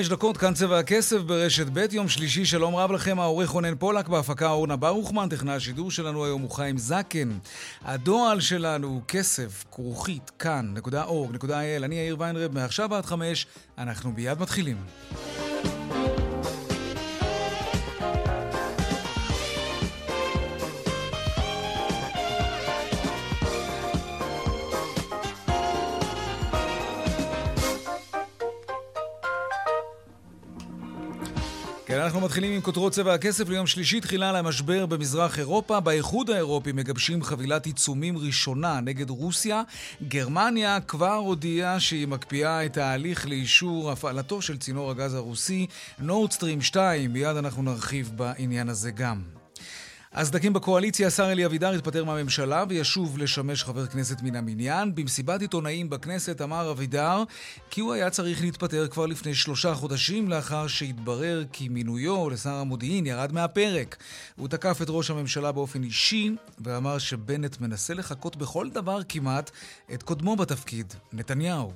חמש דקות, כאן צבע הכסף ברשת ב', יום שלישי, שלום רב לכם, העורך רונן פולק, בהפקה אורנה ברוכמן, טכנאי השידור שלנו היום הוא חיים זקן. הדועל שלנו הוא כסף, כרוכית, כאן.org.il, אני יאיר ויינרב, מעכשיו עד חמש, אנחנו מיד מתחילים. אנחנו מתחילים עם כותרות צבע הכסף ליום שלישי, תחילה למשבר במזרח אירופה. באיחוד האירופי מגבשים חבילת עיצומים ראשונה נגד רוסיה. גרמניה כבר הודיעה שהיא מקפיאה את ההליך לאישור הפעלתו של צינור הגז הרוסי נורדסטרים 2. מיד אנחנו נרחיב בעניין הזה גם. הסדקים בקואליציה, השר אלי אבידר התפטר מהממשלה וישוב לשמש חבר כנסת מן המניין. במסיבת עיתונאים בכנסת אמר אבידר כי הוא היה צריך להתפטר כבר לפני שלושה חודשים לאחר שהתברר כי מינויו לשר המודיעין ירד מהפרק. הוא תקף את ראש הממשלה באופן אישי ואמר שבנט מנסה לחקות בכל דבר כמעט את קודמו בתפקיד, נתניהו.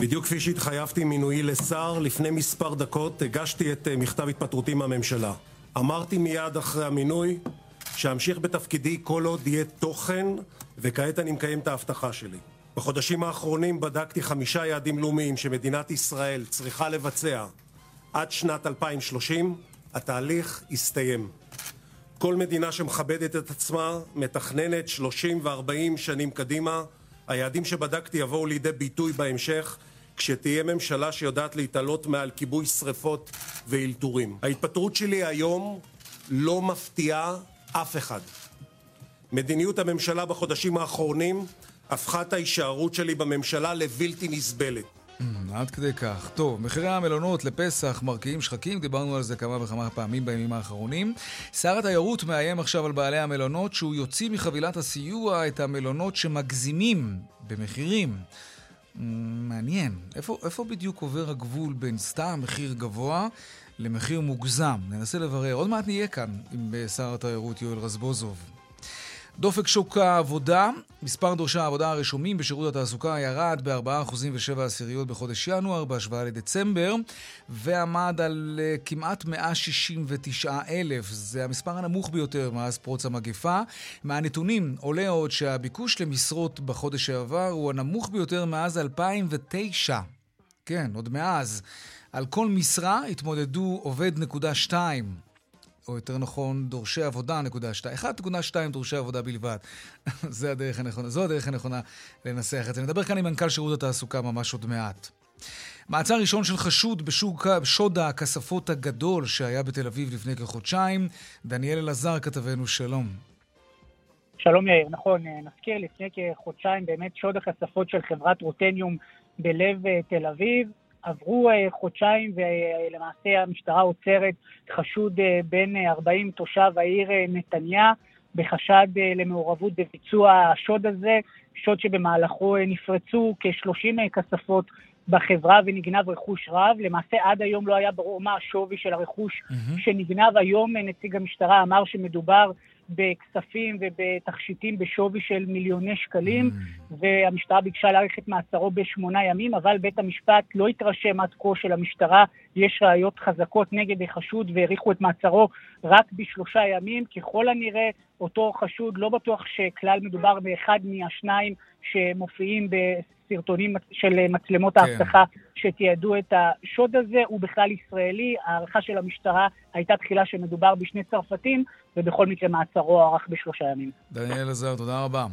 בדיוק כפי שהתחייבתי מינויי לשר, לפני מספר דקות הגשתי את מכתב התפטרותי מהממשלה. אמרתי מיד אחרי המינוי שאמשיך בתפקידי כל עוד יהיה תוכן, וכעת אני מקיים את ההבטחה שלי. בחודשים האחרונים בדקתי חמישה יעדים לאומיים שמדינת ישראל צריכה לבצע עד שנת 2030. התהליך הסתיים. כל מדינה שמכבדת את עצמה מתכננת 30 ו-40 שנים קדימה. היעדים שבדקתי יבואו לידי ביטוי בהמשך כשתהיה ממשלה שיודעת להתעלות מעל כיבוי שרפות ואלתורים. ההתפטרות שלי היום לא מפתיעה אף אחד. מדיניות הממשלה בחודשים האחרונים הפכה את ההישארות שלי בממשלה לבלתי נסבלת. עד כדי כך. טוב, מחירי המלונות לפסח מרקיעים שחקים, דיברנו על זה כמה וכמה פעמים בימים האחרונים. שר התיירות מאיים עכשיו על בעלי המלונות שהוא יוציא מחבילת הסיוע את המלונות שמגזימים במחירים. מעניין, איפה, איפה בדיוק עובר הגבול בין סתם מחיר גבוה למחיר מוגזם? ננסה לברר. עוד מעט נהיה כאן עם שר התיירות יואל רזבוזוב. דופק שוק העבודה, מספר דורשי העבודה הרשומים בשירות התעסוקה ירד ב-4.7 עשיריות בחודש ינואר בהשוואה לדצמבר ועמד על uh, כמעט 169 אלף. זה המספר הנמוך ביותר מאז פרוץ המגפה. מהנתונים עולה עוד שהביקוש למשרות בחודש שעבר הוא הנמוך ביותר מאז 2009. כן, עוד מאז. על כל משרה התמודדו עובד נקודה שתיים. או יותר נכון, דורשי עבודה, נקודה שתיים. 1.2 דורשי עבודה בלבד. זה הדרך הנכונה, זו הדרך הנכונה לנסח את זה. נדבר כאן עם מנכ"ל שירות התעסוקה ממש עוד מעט. מעצר ראשון של חשוד בשוק שוד הכספות הגדול שהיה בתל אביב לפני כחודשיים. דניאל אלעזר, כתבנו, שלום. שלום יאיר, נכון, נזכיר, לפני כחודשיים באמת שוד הכספות של חברת רוטניום בלב תל אביב. עברו uh, חודשיים ולמעשה המשטרה עוצרת חשוד uh, בן 40 תושב העיר נתניה בחשד למעורבות בביצוע השוד הזה, שוד שבמהלכו נפרצו כ-30 uh, כספות בחברה ונגנב רכוש רב. למעשה עד היום לא היה ברור מה השווי של הרכוש mm-hmm. שנגנב. היום נציג המשטרה אמר שמדובר בכספים ובתכשיטים בשווי של מיליוני שקלים, mm. והמשטרה ביקשה להאריך את מעצרו בשמונה ימים, אבל בית המשפט לא התרשם עד כה שלמשטרה יש ראיות חזקות נגד החשוד והאריכו את מעצרו רק בשלושה ימים. ככל הנראה, אותו חשוד, לא בטוח שכלל מדובר באחד מהשניים שמופיעים בסרטונים של מצלמות כן. האבטחה שתיעדו את השוד הזה, הוא בכלל ישראלי. הערכה של המשטרה הייתה תחילה שמדובר בשני צרפתים, ובכל מקרה מעצרו ארך בשלושה ימים. דניאל עזר, תודה רבה.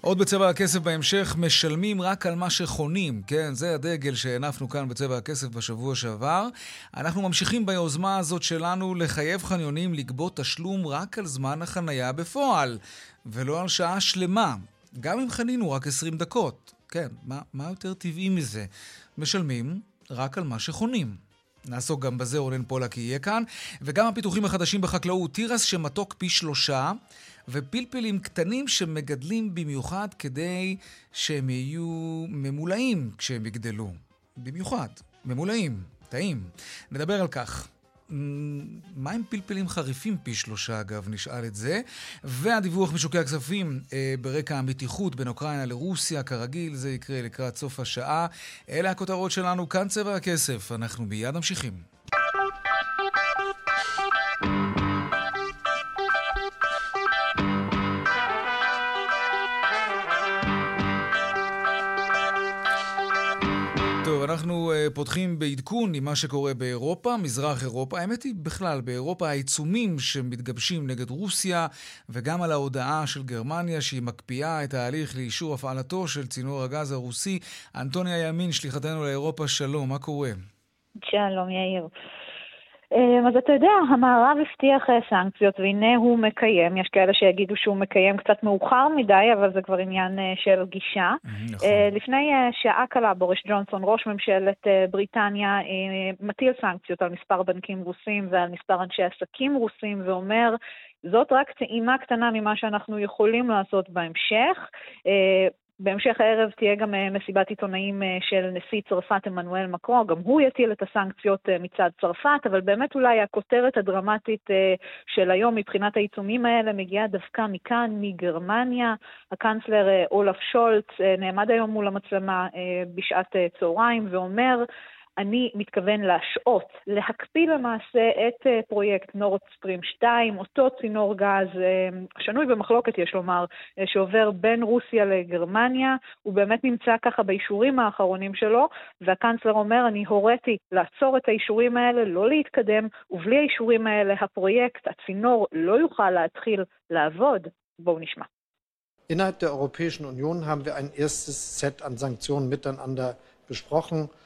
עוד בצבע הכסף בהמשך, משלמים רק על מה שחונים, כן? זה הדגל שהנפנו כאן בצבע הכסף בשבוע שעבר. אנחנו ממשיכים ביוזמה הזאת שלנו לחייב חניונים לגבות תשלום רק על זמן החנייה בפועל, ולא על שעה שלמה. גם אם חנינו רק 20 דקות. כן, מה, מה יותר טבעי מזה? משלמים רק על מה שחונים. נעסוק גם בזה, רונן פולק יהיה כאן. וגם הפיתוחים החדשים בחקלאות, תירס שמתוק פי שלושה, ופלפלים קטנים שמגדלים במיוחד כדי שהם יהיו ממולאים כשהם יגדלו. במיוחד, ממולאים, טעים. נדבר על כך. מה עם פלפלים חריפים פי שלושה, אגב, נשאל את זה. והדיווח משוקי הכספים אה, ברקע המתיחות בין אוקראינה לרוסיה, כרגיל, זה יקרה לקראת סוף השעה. אלה הכותרות שלנו, כאן צבע הכסף. אנחנו מיד ממשיכים. אנחנו uh, פותחים בעדכון עם מה שקורה באירופה, מזרח אירופה. האמת היא, בכלל, באירופה העיצומים שמתגבשים נגד רוסיה, וגם על ההודעה של גרמניה שהיא מקפיאה את ההליך לאישור הפעלתו של צינור הגז הרוסי. אנטוניה ימין, שליחתנו לאירופה, שלום, מה קורה? שלום, יאיר. אמ, אז אתה יודע, המערב הבטיח אה, סנקציות, והנה הוא מקיים. יש כאלה שיגידו שהוא מקיים קצת מאוחר מדי, אבל זה כבר עניין אה, של גישה. נכון. אה, לפני שעה קלה בוריס ג'ונסון, ראש ממשלת בריטניה, מטיל סנקציות על מספר בנקים רוסים ועל מספר אנשי עסקים רוסים, ואומר, זאת רק טעימה קטנה ממה שאנחנו יכולים לעשות בהמשך. בהמשך הערב תהיה גם אה, מסיבת עיתונאים אה, של נשיא צרפת עמנואל מקרו, גם הוא יטיל את הסנקציות אה, מצד צרפת, אבל באמת אולי הכותרת הדרמטית של היום מבחינת העיצומים האלה מגיעה דווקא מכאן, מגרמניה. הקנצלר אולף שולץ נעמד היום מול המצלמה בשעת צהריים ואומר, אני מתכוון להשעות, להקפיא למעשה את אה, פרויקט נורד סטרים 2, אותו צינור גז, אה, שנוי במחלוקת יש לומר, אה, שעובר בין רוסיה לגרמניה, הוא באמת נמצא ככה באישורים האחרונים שלו, והקנצלר אומר, אני הוריתי לעצור את האישורים האלה, לא להתקדם, ובלי האישורים האלה הפרויקט, הצינור, לא יוכל להתחיל לעבוד. בואו נשמע. Innerhalb der Europäischen Union haben wir ein erstes Set an Sanktionen miteinander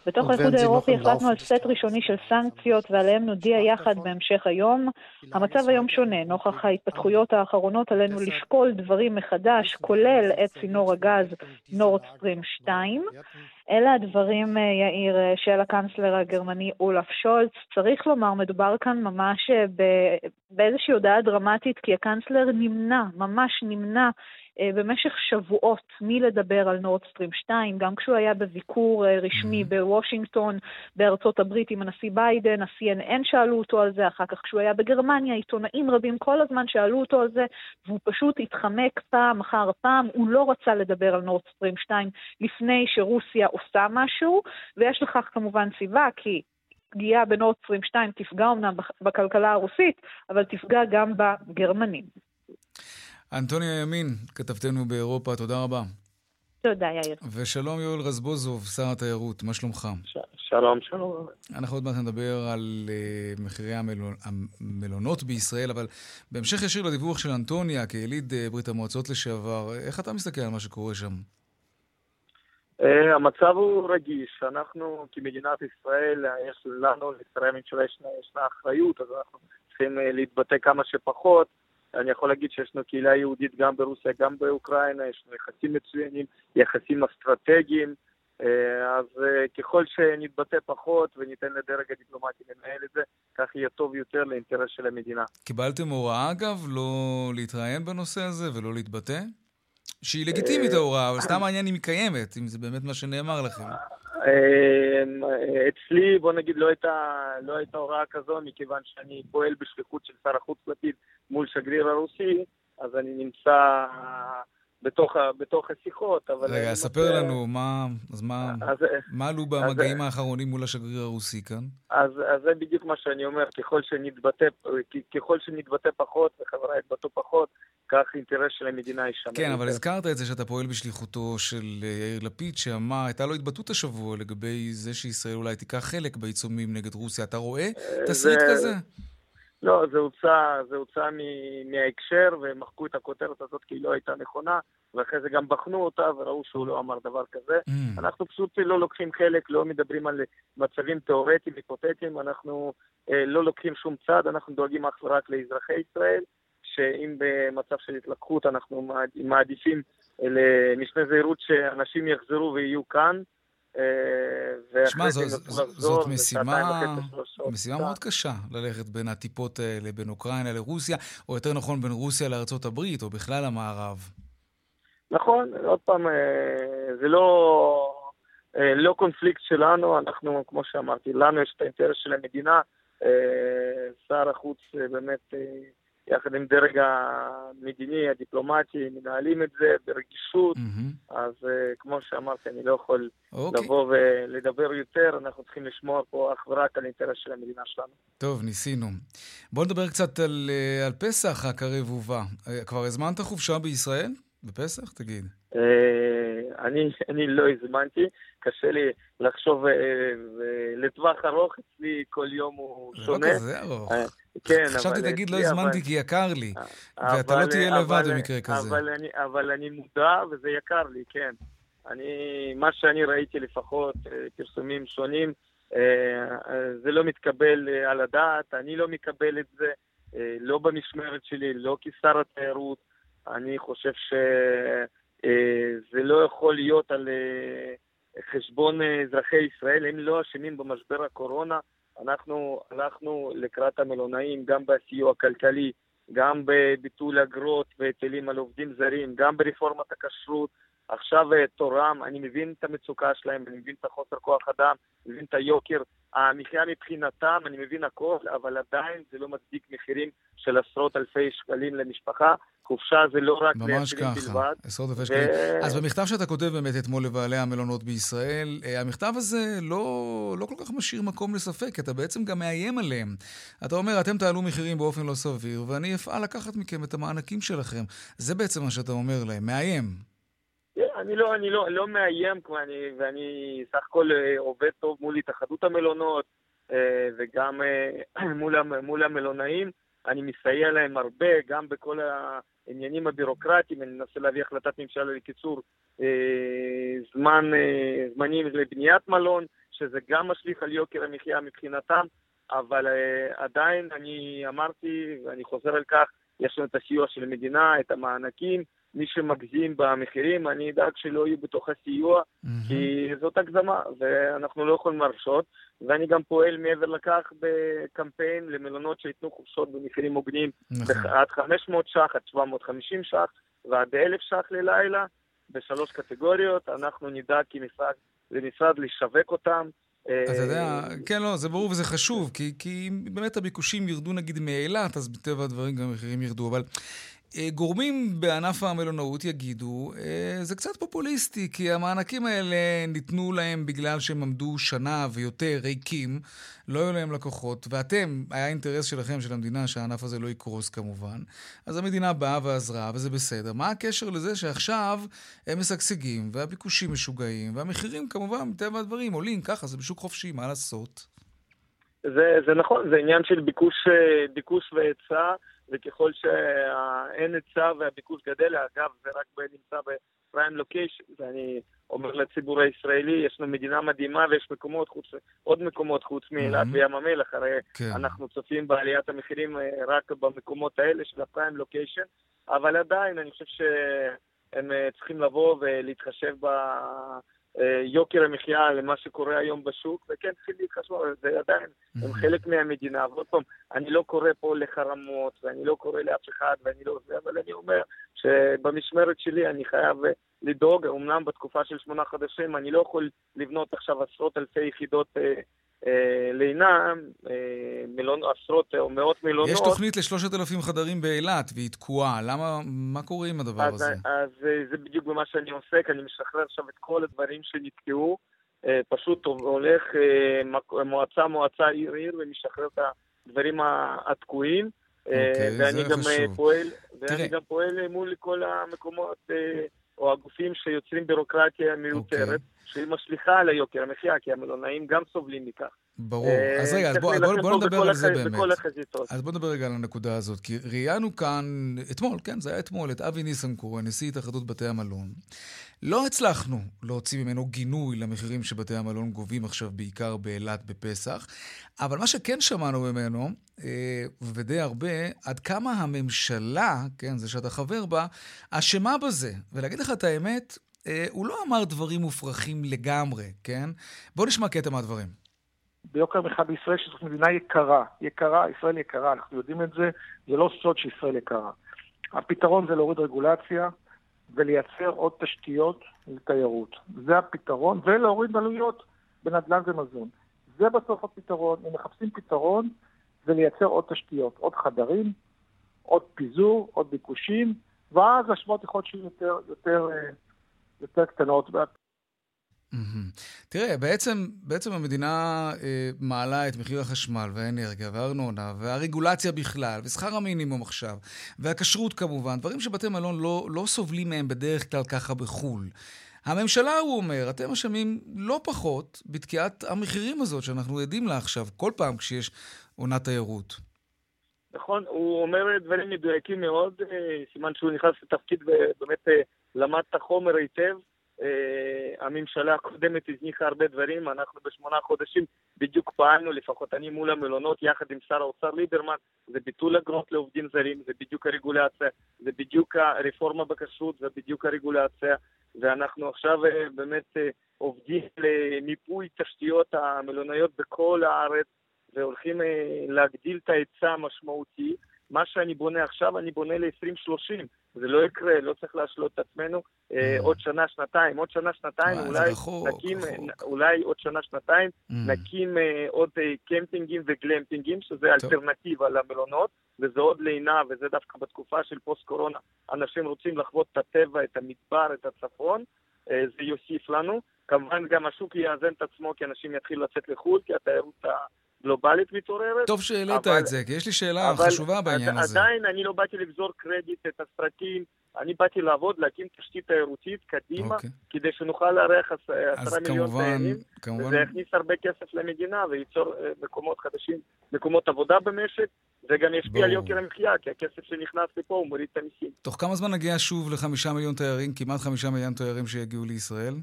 בתוך האיחוד האירופי החלטנו על סט ראשוני של סנקציות ועליהם נודיע יחד בהמשך היום. המצב היום שונה, נוכח ההתפתחויות האחרונות עלינו לשקול דברים מחדש, כולל את צינור הגז נורד סטרים 2. אלה הדברים, אה, יאיר, אה, של הקאנצלר הגרמני אולף שולץ. צריך לומר, מדובר כאן ממש אה, באיזושהי הודעה דרמטית, כי הקאנצלר נמנע, ממש נמנע במשך שבועות מלדבר על נורדסטרים 2, גם כשהוא היה בביקור אה, רשמי mm-hmm. בוושינגטון, בארצות הברית עם הנשיא ביידן, ה-CNN שאלו אותו על זה, אחר כך כשהוא היה בגרמניה, עיתונאים רבים כל הזמן שאלו אותו על זה, והוא פשוט התחמק פעם אחר פעם, הוא לא רצה לדבר על נורדסטרים 2 לפני שרוסיה עושה משהו, ויש לכך כמובן סיבה, כי פגיעה בנורד סטרים 2 תפגע אמנם בכלכלה הרוסית, אבל תפגע גם בגרמנים. אנטוניה ימין, כתבתנו באירופה, תודה רבה. תודה, יאיר. ושלום יואל רזבוזוב, שר התיירות, מה שלומך? ש- שלום, שלום. אנחנו עוד מעט נדבר על uh, מחירי המלונ... המלונות בישראל, אבל בהמשך ישיר לדיווח של אנטוניה, כיליד uh, ברית המועצות לשעבר, איך אתה מסתכל על מה שקורה שם? Uh, המצב הוא רגיש. אנחנו כמדינת ישראל, יש לנו, לשרי הממשלה ישנה אחריות, אז אנחנו צריכים uh, להתבטא כמה שפחות. אני יכול להגיד שיש לנו קהילה יהודית גם ברוסיה, גם באוקראינה, יש לנו יחסים מצוינים, יחסים אסטרטגיים. אה, אז אה, ככל שנתבטא פחות וניתן לדרג הדיפלומטי לנהל את זה, כך יהיה טוב יותר לאינטרס של המדינה. קיבלתם הוראה, אגב, לא להתראיין בנושא הזה ולא להתבטא? שהיא לגיטימית ההוראה, אבל סתם מעניין אם היא קיימת, אם זה באמת מה שנאמר לכם. אמ, אצלי, בוא נגיד, לא הייתה, לא הייתה הוראה כזו, מכיוון שאני פועל בשליחות של שר החוץ לפיד מול שגריר הרוסי, אז אני נמצא בתוך, בתוך השיחות, אבל... רגע, ספר מוצא... לנו, מה, אז מה, אז, מה עלו במגעים אז, האחרונים מול השגריר הרוסי כאן? אז, אז זה בדיוק מה שאני אומר, ככל שנתבטא, ככל שנתבטא פחות וחבריי יתבטאו פחות, כך אינטרס של המדינה יישמר. כן, אבל הזכרת את זה שאתה פועל בשליחותו של אה, יאיר לפיד, שאמר, הייתה לו התבטאות השבוע לגבי זה שישראל אולי תיקח חלק בעיצומים נגד רוסיה. אתה רואה אה, תסריט כזה? לא, זה הוצא, זה הוצא מההקשר, ומחקו את הכותרת הזאת כי היא לא הייתה נכונה, ואחרי זה גם בחנו אותה וראו שהוא לא אמר דבר כזה. Mm. אנחנו פשוט לא לוקחים חלק, לא מדברים על מצבים תיאורטיים, היפותטיים, אנחנו אה, לא לוקחים שום צד, אנחנו דואגים אך ורק לאזרחי ישראל. שאם במצב של התלקחות אנחנו מעדיפים למשנה זהירות שאנשים יחזרו ויהיו כאן. שמע, זאת משימה, משימה מאוד קשה ללכת בין הטיפות האלה, בין אוקראינה לרוסיה, או יותר נכון בין רוסיה לארצות הברית, או בכלל המערב. נכון, עוד פעם, זה לא, לא קונפליקט שלנו, אנחנו, כמו שאמרתי, לנו יש את האינטרס של המדינה, שר החוץ באמת יחד עם דרג המדיני, הדיפלומטי, מנהלים את זה ברגישות. Mm-hmm. אז uh, כמו שאמרתי, אני לא יכול okay. אוקיי. לבוא ולדבר יותר, אנחנו צריכים לשמוע פה אך ורק על האינטרס של המדינה שלנו. טוב, ניסינו. בוא נדבר קצת על, uh, על פסח הקרב ובא. Uh, כבר הזמנת חופשה בישראל? בפסח? תגיד. Uh, אני, אני לא הזמנתי, קשה לי לחשוב uh, לטווח ארוך, אצלי כל יום הוא שונה. זה לא כזה ארוך. כן, אבל... חשבתי תגיד לא הזמנתי כי יקר לי, ואתה לא תהיה לבד במקרה כזה. אבל אני, מודע וזה יקר לי, כן. אני, מה שאני ראיתי לפחות, אה, פרסומים שונים, אה, זה לא מתקבל אה, על הדעת, אני לא מקבל את זה, לא במשמרת שלי, לא כשר התיירות. אני חושב שזה לא יכול להיות על חשבון אזרחי ישראל, הם לא אשמים במשבר הקורונה. אנחנו הלכנו לקראת המלונאים גם בסיוע כלכלי, גם בביטול אגרות והיטלים על עובדים זרים, גם ברפורמת הכשרות. עכשיו אה, תורם, אני מבין את המצוקה שלהם, אני מבין את החוסר כוח אדם, אני מבין את היוקר. המחיה מבחינתם, אני מבין הכל, אבל עדיין זה לא מצדיק מחירים של עשרות אלפי שקלים למשפחה. חופשה זה לא רק ליחידים בלבד. ממש ככה, עשרות אלפי שקלים. ו... אז במכתב שאתה כותב באמת אתמול לבעלי המלונות בישראל, אה, המכתב הזה לא, לא כל כך משאיר מקום לספק, אתה בעצם גם מאיים עליהם. אתה אומר, אתם תעלו מחירים באופן לא סביר, ואני אפעל לקחת מכם את המענקים שלכם. זה בעצם מה שאתה אומר להם, מאיים. אני לא, אני לא, לא מאיים, ואני, ואני סך הכל אה, עובד טוב מול התאחדות המלונות אה, וגם מול, מול המלונאים. אני מסייע להם הרבה, גם בכל העניינים הבירוקרטיים, אני מנסה להביא החלטת ממשלה לקיצור אה, זמן, אה, זמנים לבניית מלון, שזה גם משליך על יוקר המחיה מבחינתם, אבל אה, עדיין אני אמרתי, ואני חוזר על כך, יש לנו את הסיוע של המדינה, את המענקים, מי שמגזים במחירים, אני אדאג שלא יהיו בתוך הסיוע, mm-hmm. כי זאת הגזמה, ואנחנו לא יכולים להרשות. ואני גם פועל מעבר לכך בקמפיין למלונות שייתנו חופשות במחירים הוגנים, נכון. עד 500 ש"ח, עד 750 ש"ח, ועד 1,000 ש"ח ללילה, בשלוש קטגוריות. אנחנו נדאג כמשרד למשרד לשווק אותם. אתה יודע, אה, כן, לא, זה ברור וזה חשוב, כי, כי באמת הביקושים ירדו נגיד מאילת, אז בטבע הדברים גם המחירים ירדו, אבל גורמים בענף המלונאות יגידו, אה, זה קצת פופוליסטי, כי המענקים האלה ניתנו להם בגלל שהם עמדו שנה ויותר ריקים, לא היו להם לקוחות, ואתם, היה אינטרס שלכם, של המדינה, שהענף הזה לא יקרוס כמובן, אז המדינה באה ועזרה, וזה בסדר. מה הקשר לזה שעכשיו הם משגשגים, והביקושים משוגעים, והמחירים כמובן, מטבע הדברים, עולים ככה, זה בשוק חופשי, מה לעשות? זה, זה נכון, זה עניין של ביקוש, אה, ביקוש והיצע. וככל שאין היצע והביקוש גדל, אגב, זה רק נמצא בפריים לוקיישן, ואני אומר לציבור הישראלי, יש לנו מדינה מדהימה ויש מקומות חוץ, עוד מקומות חוץ מאילת mm-hmm. וים המלח, הרי כן. אנחנו צופים בעליית המחירים אה, רק במקומות האלה של הפריים לוקיישן, אבל עדיין אני חושב שהם אה, צריכים לבוא ולהתחשב ב... אה, יוקר המחיה למה שקורה היום בשוק, וכן צריכים להתחשב, זה עדיין, הם חלק מהמדינה. ועוד פעם, אני לא קורא פה לחרמות, ואני לא קורא לאף אחד, ואני לא... אבל אני אומר שבמשמרת שלי אני חייב לדאוג, אמנם בתקופה של שמונה חודשים אני לא יכול לבנות עכשיו עשרות אלפי יחידות אה, אה, לינה, אה, מלון, עשרות או מאות מלונות. יש תוכנית לשלושת אלפים חדרים באילת, והיא תקועה. למה, מה קורה עם הדבר אז, הזה? אז אה, זה בדיוק במה שאני עוסק, אני משחרר עכשיו את כל הדברים שנתקעו. פשוט הולך מועצה, מועצה, עיר, עיר, ומשחרר את הדברים התקועים. אוקיי, ואני גם חשוב. פועל, ואני גם פועל מול כל המקומות או הגופים שיוצרים בירוקרטיה מיותרת. Okay. אוקיי. שהיא משליכה על היוקר המחיה, כי המלונאים גם סובלים מכך. ברור. אז רגע, אז בוא, בוא, בוא נדבר על זה הח... באמת. בכל החזיתות. אז בוא נדבר רגע על הנקודה הזאת, כי ראיינו כאן, אתמול, כן, זה היה אתמול, את אבי ניסנקורן, נשיא התאחדות בתי המלון. לא הצלחנו להוציא ממנו גינוי למחירים שבתי המלון גובים עכשיו, בעיקר באילת בפסח, אבל מה שכן שמענו ממנו, אה, ודי הרבה, עד כמה הממשלה, כן, זה שאתה חבר בה, אשמה בזה. ולהגיד לך את האמת, אה, הוא לא אמר דברים מופרכים לגמרי, כן? בוא נשמע קטע מהדברים. ביוקר המחיה בישראל, שזאת מדינה יקרה, יקרה, ישראל יקרה, אנחנו יודעים את זה, זה לא סוד שישראל יקרה. הפתרון זה להוריד רגולציה ולייצר עוד תשתיות לתיירות. זה הפתרון, ולהוריד עלויות בנדל"ן ומזון. זה בסוף הפתרון. אם מחפשים פתרון, זה לייצר עוד תשתיות, עוד חדרים, עוד פיזור, עוד ביקושים, ואז השמות יכול להיות שיהיו יותר, יותר, אה, יותר קטנות. תראה, בעצם, בעצם המדינה אה, מעלה את מחיר החשמל והאנרגיה והארנונה והרגולציה בכלל, ושכר המינימום עכשיו, והכשרות כמובן, דברים שבתי מלון לא, לא סובלים מהם בדרך כלל ככה בחו"ל. הממשלה, הוא אומר, אתם אשמים לא פחות בתקיעת המחירים הזאת שאנחנו עדים לה עכשיו, כל פעם כשיש עונת תיירות. נכון, הוא אומר דברים מדויקים מאוד, אה, סימן שהוא נכנס לתפקיד ובאמת אה, למד את החומר היטב. Uh, הממשלה הקודמת הזניחה הרבה דברים, אנחנו בשמונה חודשים בדיוק פעלנו, לפחות אני מול המלונות, יחד עם שר האוצר ליברמן, זה ביטול אגרות לעובדים זרים, זה בדיוק הרגולציה, זה בדיוק הרפורמה בכשרות, זה בדיוק הרגולציה, ואנחנו עכשיו uh, באמת uh, עובדים למיפוי תשתיות המלונאיות בכל הארץ, והולכים להגדיל את ההיצע המשמעותי. מה שאני בונה עכשיו, אני בונה ל-2030. זה לא יקרה, לא צריך להשלות את עצמנו. אה, mm. עוד שנה, שנתיים, עוד שנה, שנתיים, אולי נקים, אולי עוד שנה, שנתיים, mm. נקים אה, עוד אה, קמפינגים וגלמפינגים, שזה אלטרנטיבה למלונות, וזה עוד לינה, וזה דווקא בתקופה של פוסט-קורונה. אנשים רוצים לחוות את הטבע, את המדבר, את הצפון, זה יוסיף לנו. כמובן גם השוק יאזן את עצמו, כי אנשים יתחילו לצאת לחו"ל, כי התיירות גלובלית מתעוררת. טוב שהעלית את זה, כי יש לי שאלה חשובה בעניין הזה. עדיין אני לא באתי לגזור קרדיט את הסרטים, אני באתי לעבוד, להקים תשתית תיירותית קדימה, okay. אוקיי. כדי שנוכל לארח עשרה מיליון תיירים, כמובן... וזה יכניס הרבה כסף למדינה וייצור אה, מקומות חדשים, מקומות עבודה במשק, וגם ישפיע על יוקר המחיה, כי הכסף שנכנס לפה הוא מוריד את המיסים. תוך כמה זמן נגיע שוב לחמישה מיליון תיירים, כמעט חמישה מיליון תיירים שיגיעו לישראל?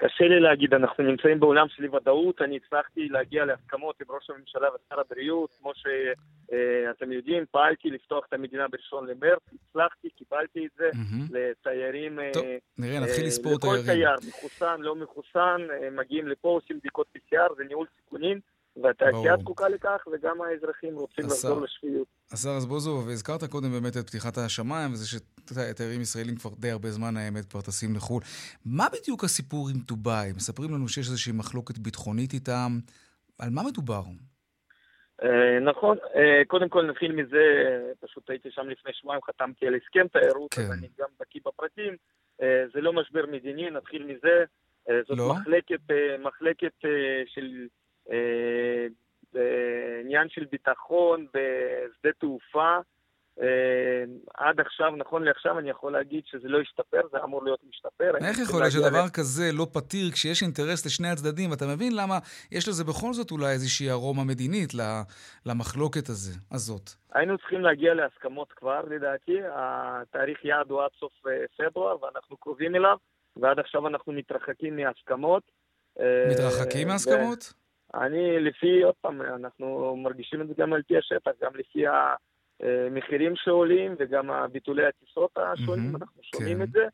קשה לי להגיד, אנחנו נמצאים בעולם של אי ודאות, אני הצלחתי להגיע להסכמות עם ראש הממשלה ושר הבריאות, כמו שאתם יודעים, פעלתי לפתוח את המדינה בראשון למרץ, הצלחתי, קיבלתי את זה. לתיירים, טוב, נראה, נתחיל לספור תיירים. לכל תייר, מחוסן, לא מחוסן, מגיעים לפה, עושים בדיקות PCR, זה ניהול סיכונים. והתעשייה זקוקה לכך, וגם האזרחים רוצים לחזור לשפיות. השר רזבוזוב, הזכרת קודם באמת את פתיחת השמיים, וזה שתיירים ישראלים כבר די הרבה זמן, האמת, כבר טסים לחו"ל. מה בדיוק הסיפור עם דובאי? מספרים לנו שיש איזושהי מחלוקת ביטחונית איתם. על מה מדובר? אה, נכון, אה, קודם כל נתחיל מזה, פשוט הייתי שם לפני שבועיים, חתמתי על הסכם תיירות, כן. אז אני גם בקיא בפרטים. אה, זה לא משבר מדיני, נתחיל מזה. זאת לא? מחלקת, מחלקת של בעניין אה, של ביטחון בשדה תעופה. אה, עד עכשיו, נכון לעכשיו, אני יכול להגיד שזה לא השתפר, זה אמור להיות משתפר. איך יכול להיות שדבר ל... כזה לא פתיר כשיש אינטרס לשני הצדדים? אתה מבין למה יש לזה בכל זאת אולי איזושהי ארומה מדינית למחלוקת הזה, הזאת? היינו צריכים להגיע להסכמות כבר, לדעתי. התאריך יעד הוא עד סוף אה, פברואר, ואנחנו קרובים אליו, ועד עכשיו אנחנו מתרחקים מהסכמות. מתרחקים מהסכמות? אני לפי, עוד פעם, אנחנו מרגישים את זה גם על פי השטח, גם לפי המחירים שעולים וגם ביטולי הטיסות השונים, mm-hmm, אנחנו שומעים כן. את זה.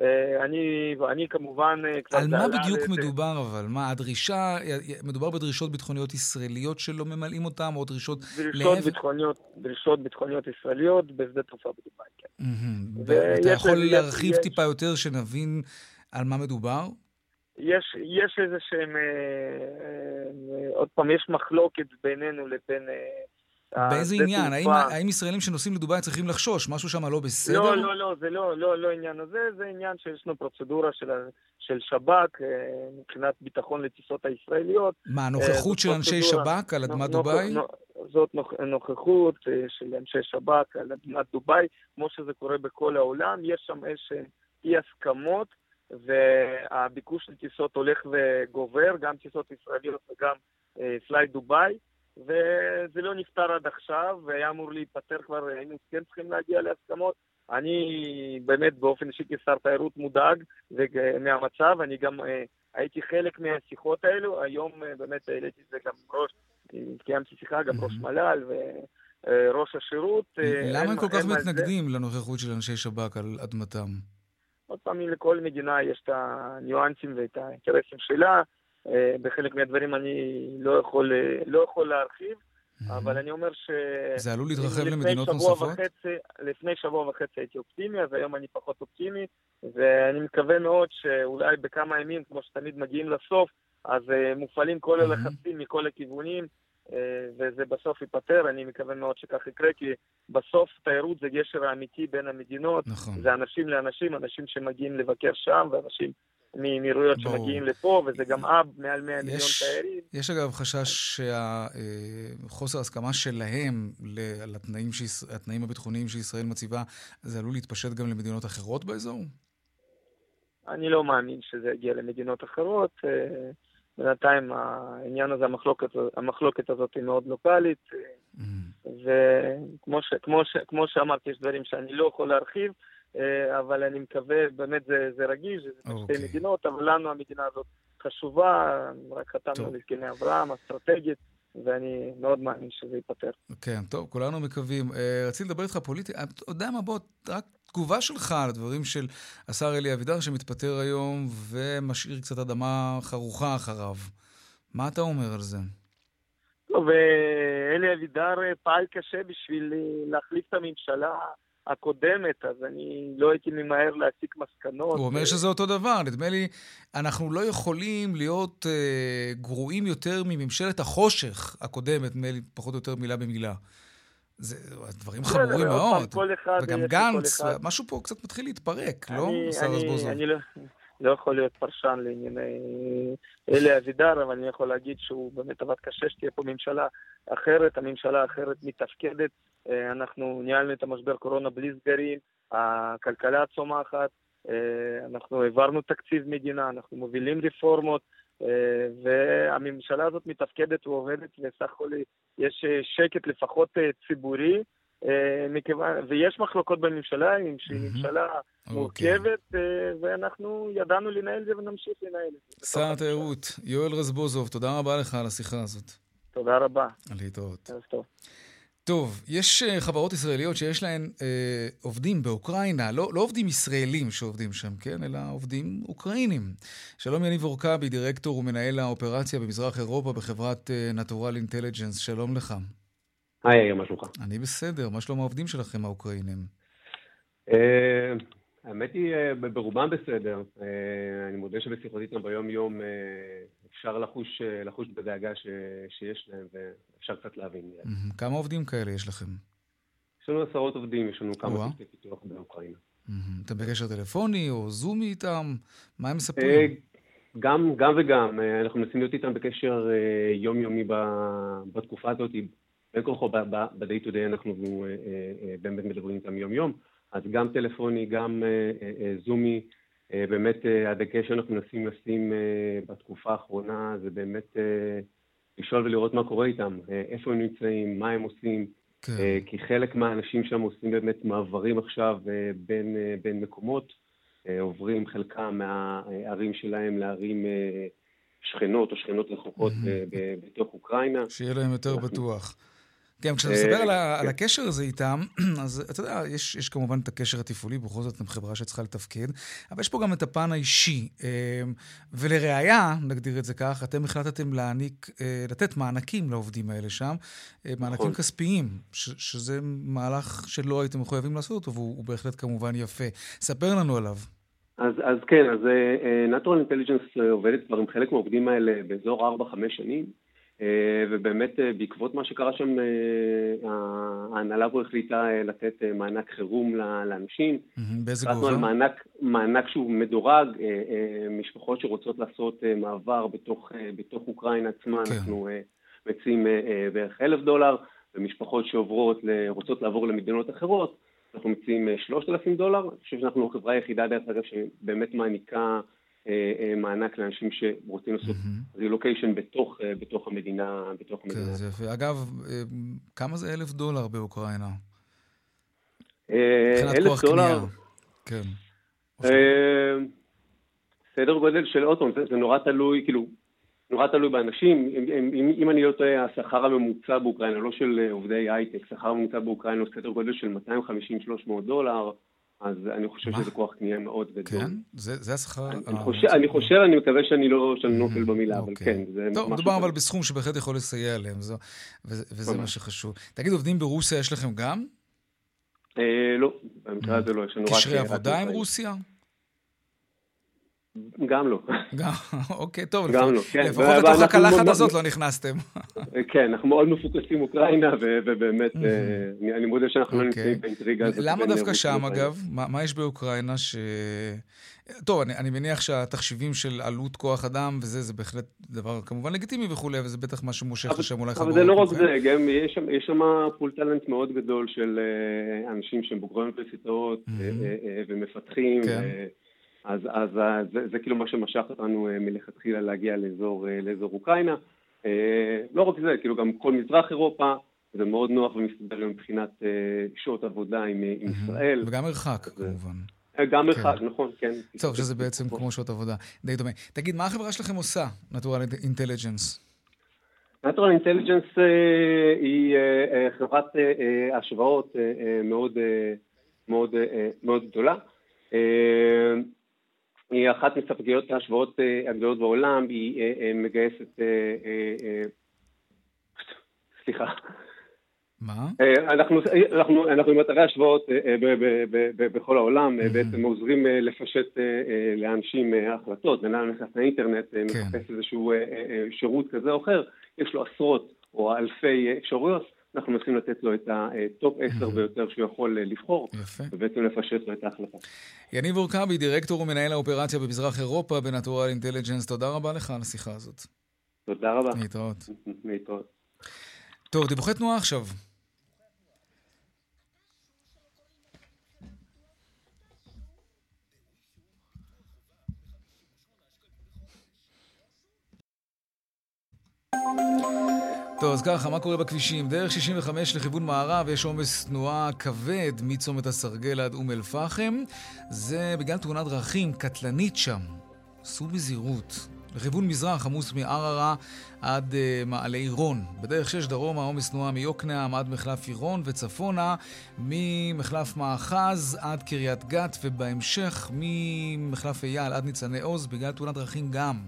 אה, אני, אני כמובן... אה, על מה בדיוק את... מדובר אבל? מה, הדרישה, מדובר בדרישות ביטחוניות ישראליות שלא ממלאים אותן, או דרישות... דרישות לעבר... ביטחוניות, דרישות ביטחוניות ישראליות בשדה תעופה בדובאי, כן. Mm-hmm. ואתה יכול להרחיב יש... טיפה יותר, שנבין על מה מדובר? יש, יש איזה שהם, אה, אה, עוד פעם, יש מחלוקת בינינו לבין... אה, באיזה עניין? האם, האם ישראלים שנוסעים לדובאי צריכים לחשוש? משהו שם לא בסדר? לא, לא, לא, זה לא, לא, לא עניין הזה, זה עניין שיש לנו פרוצדורה של, של שב"כ אה, מבחינת ביטחון לטיסות הישראליות. מה, נוכחות של אנשי שב"כ על אדמת דובאי? זאת נוכחות של אנשי שב"כ על אדמת דובאי, כמו שזה קורה בכל העולם. יש שם איזשהן אי הסכמות. והביקוש לטיסות הולך וגובר, גם טיסות ישראליות וגם פליי דובאי, וזה לא נפתר עד עכשיו, והיה אמור להיפתר כבר, היינו כן צריכים להגיע להסכמות. אני באמת באופן אישי כשר תיירות מודאג מהמצב, אני גם הייתי חלק מהשיחות האלו, היום באמת העליתי את זה גם ראש, קיימתי שיחה, גם ראש מל"ל וראש השירות. למה הם כל כך מתנגדים לנוכחות של אנשי שב"כ על אדמתם? עוד פעם, לכל מדינה יש את הניואנסים ואת האינטרסים שלה. בחלק מהדברים אני לא יכול, לא יכול להרחיב, אבל אני אומר ש... זה עלול להתרחב למדינות נוספות? וחצי, לפני שבוע וחצי הייתי אופטימי, אז היום אני פחות אופטימי, ואני מקווה מאוד שאולי בכמה ימים, כמו שתמיד מגיעים לסוף, אז מופעלים כל הלחצים מכל הכיוונים, וזה בסוף ייפתר, אני מקווה מאוד שכך יקרה, כי בסוף תיירות זה גשר האמיתי בין המדינות, נכון. זה אנשים לאנשים, אנשים שמגיעים לבקר שם, ואנשים מאמירויות שמגיעים לפה, וזה גם אב מעל 100 מיליון תיירים. יש אגב חשש שהחוסר הסכמה שלהם לתנאים התנאים הביטחוניים שישראל מציבה, זה עלול להתפשט גם למדינות אחרות באזור? אני לא מאמין שזה יגיע למדינות אחרות. בינתיים העניין הזה, המחלוקת, המחלוקת הזאת היא מאוד לוקאלית, וכמו ש, כמו ש, כמו שאמרתי, יש דברים שאני לא יכול להרחיב, אבל אני מקווה, באמת זה, זה רגיש, זה okay. שתי מדינות, אבל לנו המדינה הזאת חשובה, רק חתמנו על הסכמי אברהם, אסטרטגית. ואני מאוד מאמין שזה ייפתר. כן, טוב, כולנו מקווים. רציתי לדבר איתך פוליטי, אתה יודע מה, בוא, רק תגובה שלך על הדברים של השר אלי אבידר שמתפטר היום ומשאיר קצת אדמה חרוכה אחריו. מה אתה אומר על זה? טוב, אלי אבידר פעל קשה בשביל להחליף את הממשלה. הקודמת, אז אני לא הייתי ממהר להסיק מסקנות. הוא אומר שזה אותו דבר. נדמה לי, אנחנו לא יכולים להיות אה, גרועים יותר מממשלת החושך הקודמת, נדמה לי פחות או יותר מילה במילה. זה דברים חמורים מאוד. וגם גנץ, משהו פה קצת מתחיל להתפרק, לא? אני לא... לא יכול להיות פרשן לענייני אלי אבידר, אבל אני יכול להגיד שהוא באמת עבד קשה, שתהיה פה ממשלה אחרת, הממשלה האחרת מתפקדת. אנחנו ניהלנו את המשבר קורונה בלי סגרים, הכלכלה צומחת, אנחנו העברנו תקציב מדינה, אנחנו מובילים רפורמות, והממשלה הזאת מתפקדת ועובדת, וסך הכל יש שקט לפחות ציבורי. מכיוון, ויש מחלוקות בממשלה, שהיא ממשלה מורכבת, ואנחנו ידענו לנהל זה ונמשיך לנהל את זה. שר התיירות, יואל רזבוזוב, תודה רבה לך על השיחה הזאת. תודה רבה. להתראות. טוב. טוב, יש חברות ישראליות שיש להן אה, עובדים באוקראינה, לא, לא עובדים ישראלים שעובדים שם, כן? אלא עובדים אוקראינים. שלום יניב אורקבי, דירקטור ומנהל האופרציה במזרח אירופה בחברת נטורל uh, אינטליג'נס, שלום לך. היי, מה שלומך? אני בסדר, מה שלום העובדים שלכם האוקראינים? האמת היא, ברובם בסדר. אני מודה שבשיחות איתם ביום-יום אפשר לחוש, לחוש בדאגה שיש להם, ואפשר קצת להבין. כמה עובדים כאלה יש לכם? יש לנו עשרות עובדים, יש לנו כמה צוותי פיתוח באוקראינה. אתם בקשר טלפוני או זומי איתם? מה הם מספרים? גם, גם וגם. אנחנו מנסים להיות איתם בקשר יומיומי בתקופה הזאת. בין כל כך ב-day to day אנחנו באמת מדברים איתם יום-יום. אז גם טלפוני, גם זומי, באמת הדגש שאנחנו מנסים לשים בתקופה האחרונה זה באמת לשאול ולראות מה קורה איתם, איפה הם נמצאים, מה הם עושים, כן. כי חלק מהאנשים שם עושים באמת מעברים עכשיו בין, בין מקומות, עוברים חלקם מהערים שלהם לערים שכנות או שכנות רחוקות בתוך אוקראינה. שיהיה להם יותר בטוח. כן, כשאתה מספר על, על הקשר הזה איתם, אז אתה יודע, יש, יש כמובן את הקשר התפעולי, בכל זאת אתם חברה שצריכה לתפקד, אבל יש פה גם את הפן האישי. ולראיה, נגדיר את זה כך, אתם החלטתם להעניק, לתת מענקים לעובדים האלה שם, מענקים נכון. כספיים, ש, שזה מהלך שלא הייתם מחויבים לעשות אותו, והוא בהחלט כמובן יפה. ספר לנו עליו. אז, אז כן, אז Natural Intelligence עובדת כבר עם חלק מהעובדים האלה באזור 4-5 שנים. ובאמת בעקבות מה שקרה שם, ההנהלה פה החליטה לתת מענק חירום לאנשים. באיזה גובה? מענק, מענק שהוא מדורג, משפחות שרוצות לעשות מעבר בתוך, בתוך אוקראינה עצמה, כן. אנחנו מציעים בערך אלף דולר, ומשפחות שעוברות, רוצות לעבור למדינות אחרות, אנחנו מציעים שלושת אלפים דולר. אני חושב שאנחנו החברה היחידה דרך אגב שבאמת מעניקה מענק לאנשים שרוצים לעשות רילוקיישן בתוך, בתוך המדינה. בתוך המדינה. כן, זה יפה. אגב, כמה זה אלף דולר באוקראינה? אלף דולר? כן. סדר גודל של, עוד פעם, זה נורא תלוי, כאילו, נורא תלוי באנשים. אם, אם, אם אני לא טועה, השכר הממוצע באוקראינה, לא של עובדי הייטק, שכר הממוצע באוקראינה הוא סדר גודל של 250-300 דולר, אז אני חושב שזה כוח קנייה מאוד גדול. כן? זה, זה השכר... אני, אני, חושב, אני חושב, אני מקווה שאני לא שאני נופל במילה, אבל אוקיי. כן, זה טוב, מדובר אבל בסכום שבהחלט יכול לסייע להם, זו, וזה, וזה מה שחשוב. תגיד, עובדים ברוסיה יש לכם גם? אה, לא, במקרה הזה לא, יש לנו רק... קשרי עבודה עם רוסיה? גם לא. גם, אוקיי, טוב. גם לא, כן. לפחות לתוך הקלחת הזאת לא נכנסתם. כן, אנחנו מאוד מפוקסים אוקראינה, ובאמת, אני מודה שאנחנו לא אוקיי. נמצאים באינטריגה הזאת. למה דווקא שם, אגב? מה יש באוקראינה ש... טוב, אני, אני מניח שהתחשיבים של עלות כוח אדם וזה, זה בהחלט דבר כמובן לגיטימי וכולי, וזה בטח מה שמושך לשם אולי חברות. אבל זה לא רק זה, גם יש, יש שם פול טלנט מאוד גדול של אנשים שהם בוגרי אוניברסיטאות ומפתחים. כן. אז, אז זה, זה כאילו מה שמשך אותנו מלכתחילה להגיע לאזור, לאזור אוקראינה. לא רק זה, כאילו גם כל מזרח אירופה, זה מאוד נוח ומסתדר מבחינת שעות עבודה עם, עם ישראל. וגם מרחק, כמובן. גם מרחק, כן. נכון, כן. טוב, שזה בעצם כמו שעות עבודה. די דומה. תגיד, מה החברה שלכם עושה, Natural Intelligence? Natural Intelligence היא חברת השוואות מאוד, מאוד, מאוד גדולה. היא אחת מספקיות ההשוואות הגדולות בעולם, היא מגייסת... סליחה. מה? אנחנו, אנחנו, אנחנו עם אתרי השוואות בכל העולם, בעצם עוזרים לפשט לאנשים החלטות, בן אדם נכנס לאינטרנט, מחפש איזשהו שירות כזה או אחר, יש לו עשרות או אלפי אפשרויות, אנחנו מנסים לתת לו את ה top 10 ויותר שהוא יכול לבחור, ובעצם לפשט לו את ההחלטה. יניב אורקבי, דירקטור ומנהל האופרציה במזרח אירופה בנטורל אינטליג'נס, תודה רבה לך על השיחה הזאת. תודה רבה. להתראות. להתראות. טוב, דיווחי תנועה עכשיו. טוב, אז ככה, מה קורה בכבישים? דרך 65 לכיוון מערב יש עומס תנועה כבד מצומת הסרגל עד אום אל-פחם. זה בגלל תאונת דרכים קטלנית שם. סעו בזהירות. לכיוון מזרח עמוס מערערה עד uh, מעלה עירון. בדרך 6 דרומה עומס תנועה מיוקנעם עד מחלף עירון וצפונה ממחלף מאחז עד קריית גת ובהמשך ממחלף אייל עד ניצני עוז בגלל תאונת דרכים גם.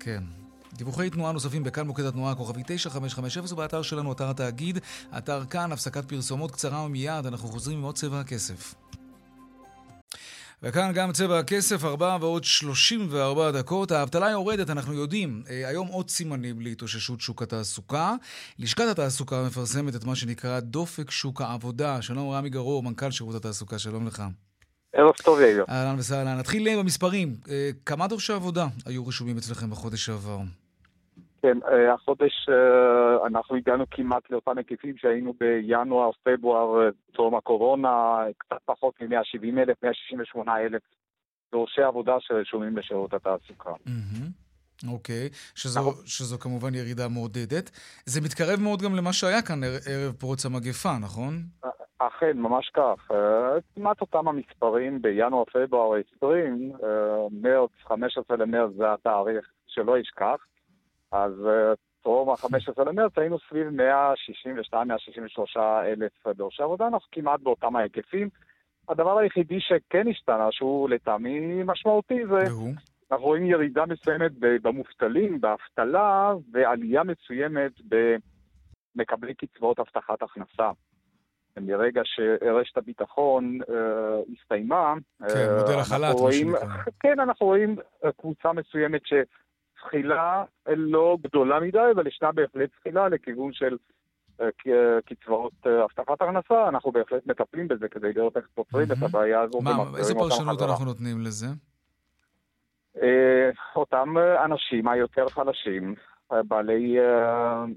כן. דיווחי תנועה נוספים בכאן מוקד התנועה הכוכבי 9550 ובאתר שלנו, אתר התאגיד, אתר כאן, הפסקת פרסומות קצרה ומיד, אנחנו חוזרים עם עוד צבע הכסף. וכאן גם צבע הכסף, 4 ועוד 34 דקות. האבטלה יורדת, אנחנו יודעים. היום עוד סימנים להתאוששות שוק התעסוקה. לשכת התעסוקה מפרסמת את מה שנקרא דופק שוק העבודה. שלום רמי גרור, מנכ"ל שירות התעסוקה, שלום לך. ערב טוב, יאיר. אהלן וסהלן. נתחיל במספרים. כמה דורשי עבודה היו רשומים אצלכם בחודש שעבר? כן, החודש אנחנו הגענו כמעט לאותם היקפים שהיינו בינואר, פברואר, טרום הקורונה, קצת פחות מ-170 אלף, 168 אלף דורשי עבודה שרשומים לשירות התעסוקה. אוקיי, שזו, שזו כמובן ירידה מעודדת. זה מתקרב מאוד גם למה שהיה כאן ערב פרוץ המגפה, נכון? אכן, ממש כך. כמעט אותם המספרים בינואר-פברואר 20, מרץ, 15 למרץ זה התאריך שלא ישכח. אז טרום ה-15 למרץ היינו סביב 162-163 אלף דורשי עבודה, אנחנו כמעט באותם ההיקפים. הדבר היחידי שכן השתנה, שהוא לטעמי משמעותי, זה אנחנו רואים ירידה מסוימת במובטלים, באבטלה, ועלייה מסוימת במקבלי קצבאות הבטחת הכנסה. מרגע שרשת הביטחון אה, הסתיימה, כן, מודל החל"ת, מה שנקרא. כן, אנחנו רואים קבוצה מסוימת ש... זחילה לא גדולה מדי, אבל ישנה בהחלט זחילה לכיוון של קצבאות הבטחת הכנסה, אנחנו בהחלט מטפלים בזה כדי לראות איך פותרים את הבעיה הזו. מה, איזה פרשנות אנחנו נותנים לזה? אותם אנשים היותר חלשים, בעלי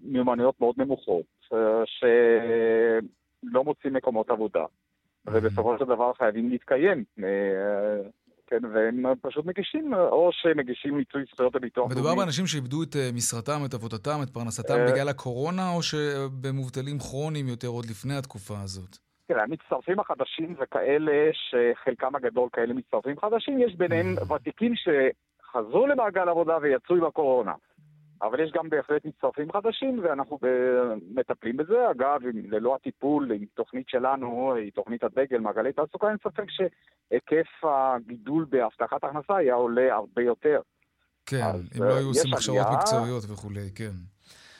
מיומנויות מאוד נמוכות, שלא מוצאים מקומות עבודה, ובסופו של דבר חייבים להתקיים. כן, והם פשוט מגישים, או שמגישים מיצוי זכויות הביטוח מדובר באנשים שאיבדו את אה, משרתם, את עבודתם, את פרנסתם אה, בגלל הקורונה, או שבמובטלים כרוניים יותר עוד לפני התקופה הזאת? תראה, המצטרפים החדשים זה כאלה שחלקם הגדול כאלה מצטרפים חדשים, יש ביניהם ותיקים שחזרו למעגל עבודה ויצאו עם הקורונה. אבל יש גם בהחלט מצטרפים חדשים, ואנחנו מטפלים בזה. אגב, ללא הטיפול, עם תוכנית שלנו, היא תוכנית הדגל, מעגלי תעסוקה, אין ספק שהיקף הגידול בהבטחת הכנסה היה עולה הרבה יותר. כן, אם לא אה, היו עושים הכשרות. מקצועיות וכולי, כן.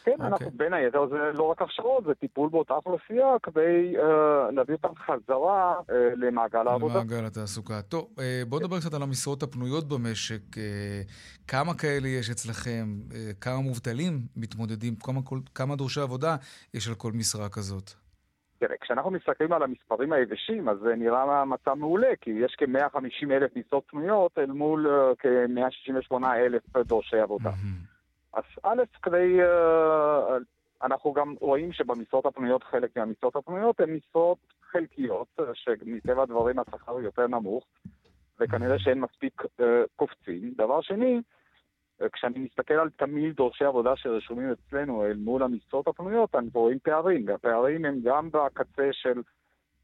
כן, אוקיי. אנחנו בין היתר, זה לא רק הכשרות, זה טיפול באותה אוכלוסייה כדי אה, להביא אותם חזרה אה, למעגל העבודה. למעגל התעסוקה. טוב, אה, בואו נדבר קצת על המשרות הפנויות במשק. אה, כמה כאלה יש אצלכם? אה, כמה מובטלים מתמודדים? כמה, כל- כמה דורשי עבודה יש על כל משרה כזאת? תראה, כשאנחנו מסתכלים על המספרים היבשים, אז זה נראה מצב מעולה, כי יש כ-150 אלף משרות פנויות אל מול אה, כ-168 אלף דורשי עבודה. אז א', כדי... אה, אנחנו גם רואים שבמשרות הפנויות, חלק מהמשרות הפנויות הן משרות חלקיות, אה, שמטבע הדברים השכר יותר נמוך, וכנראה שאין מספיק אה, קופצים. דבר שני, כשאני מסתכל על תמהיל דורשי עבודה שרשומים אצלנו אל מול המשרות הפנויות, אנחנו רואים פערים, והפערים הם גם בקצה של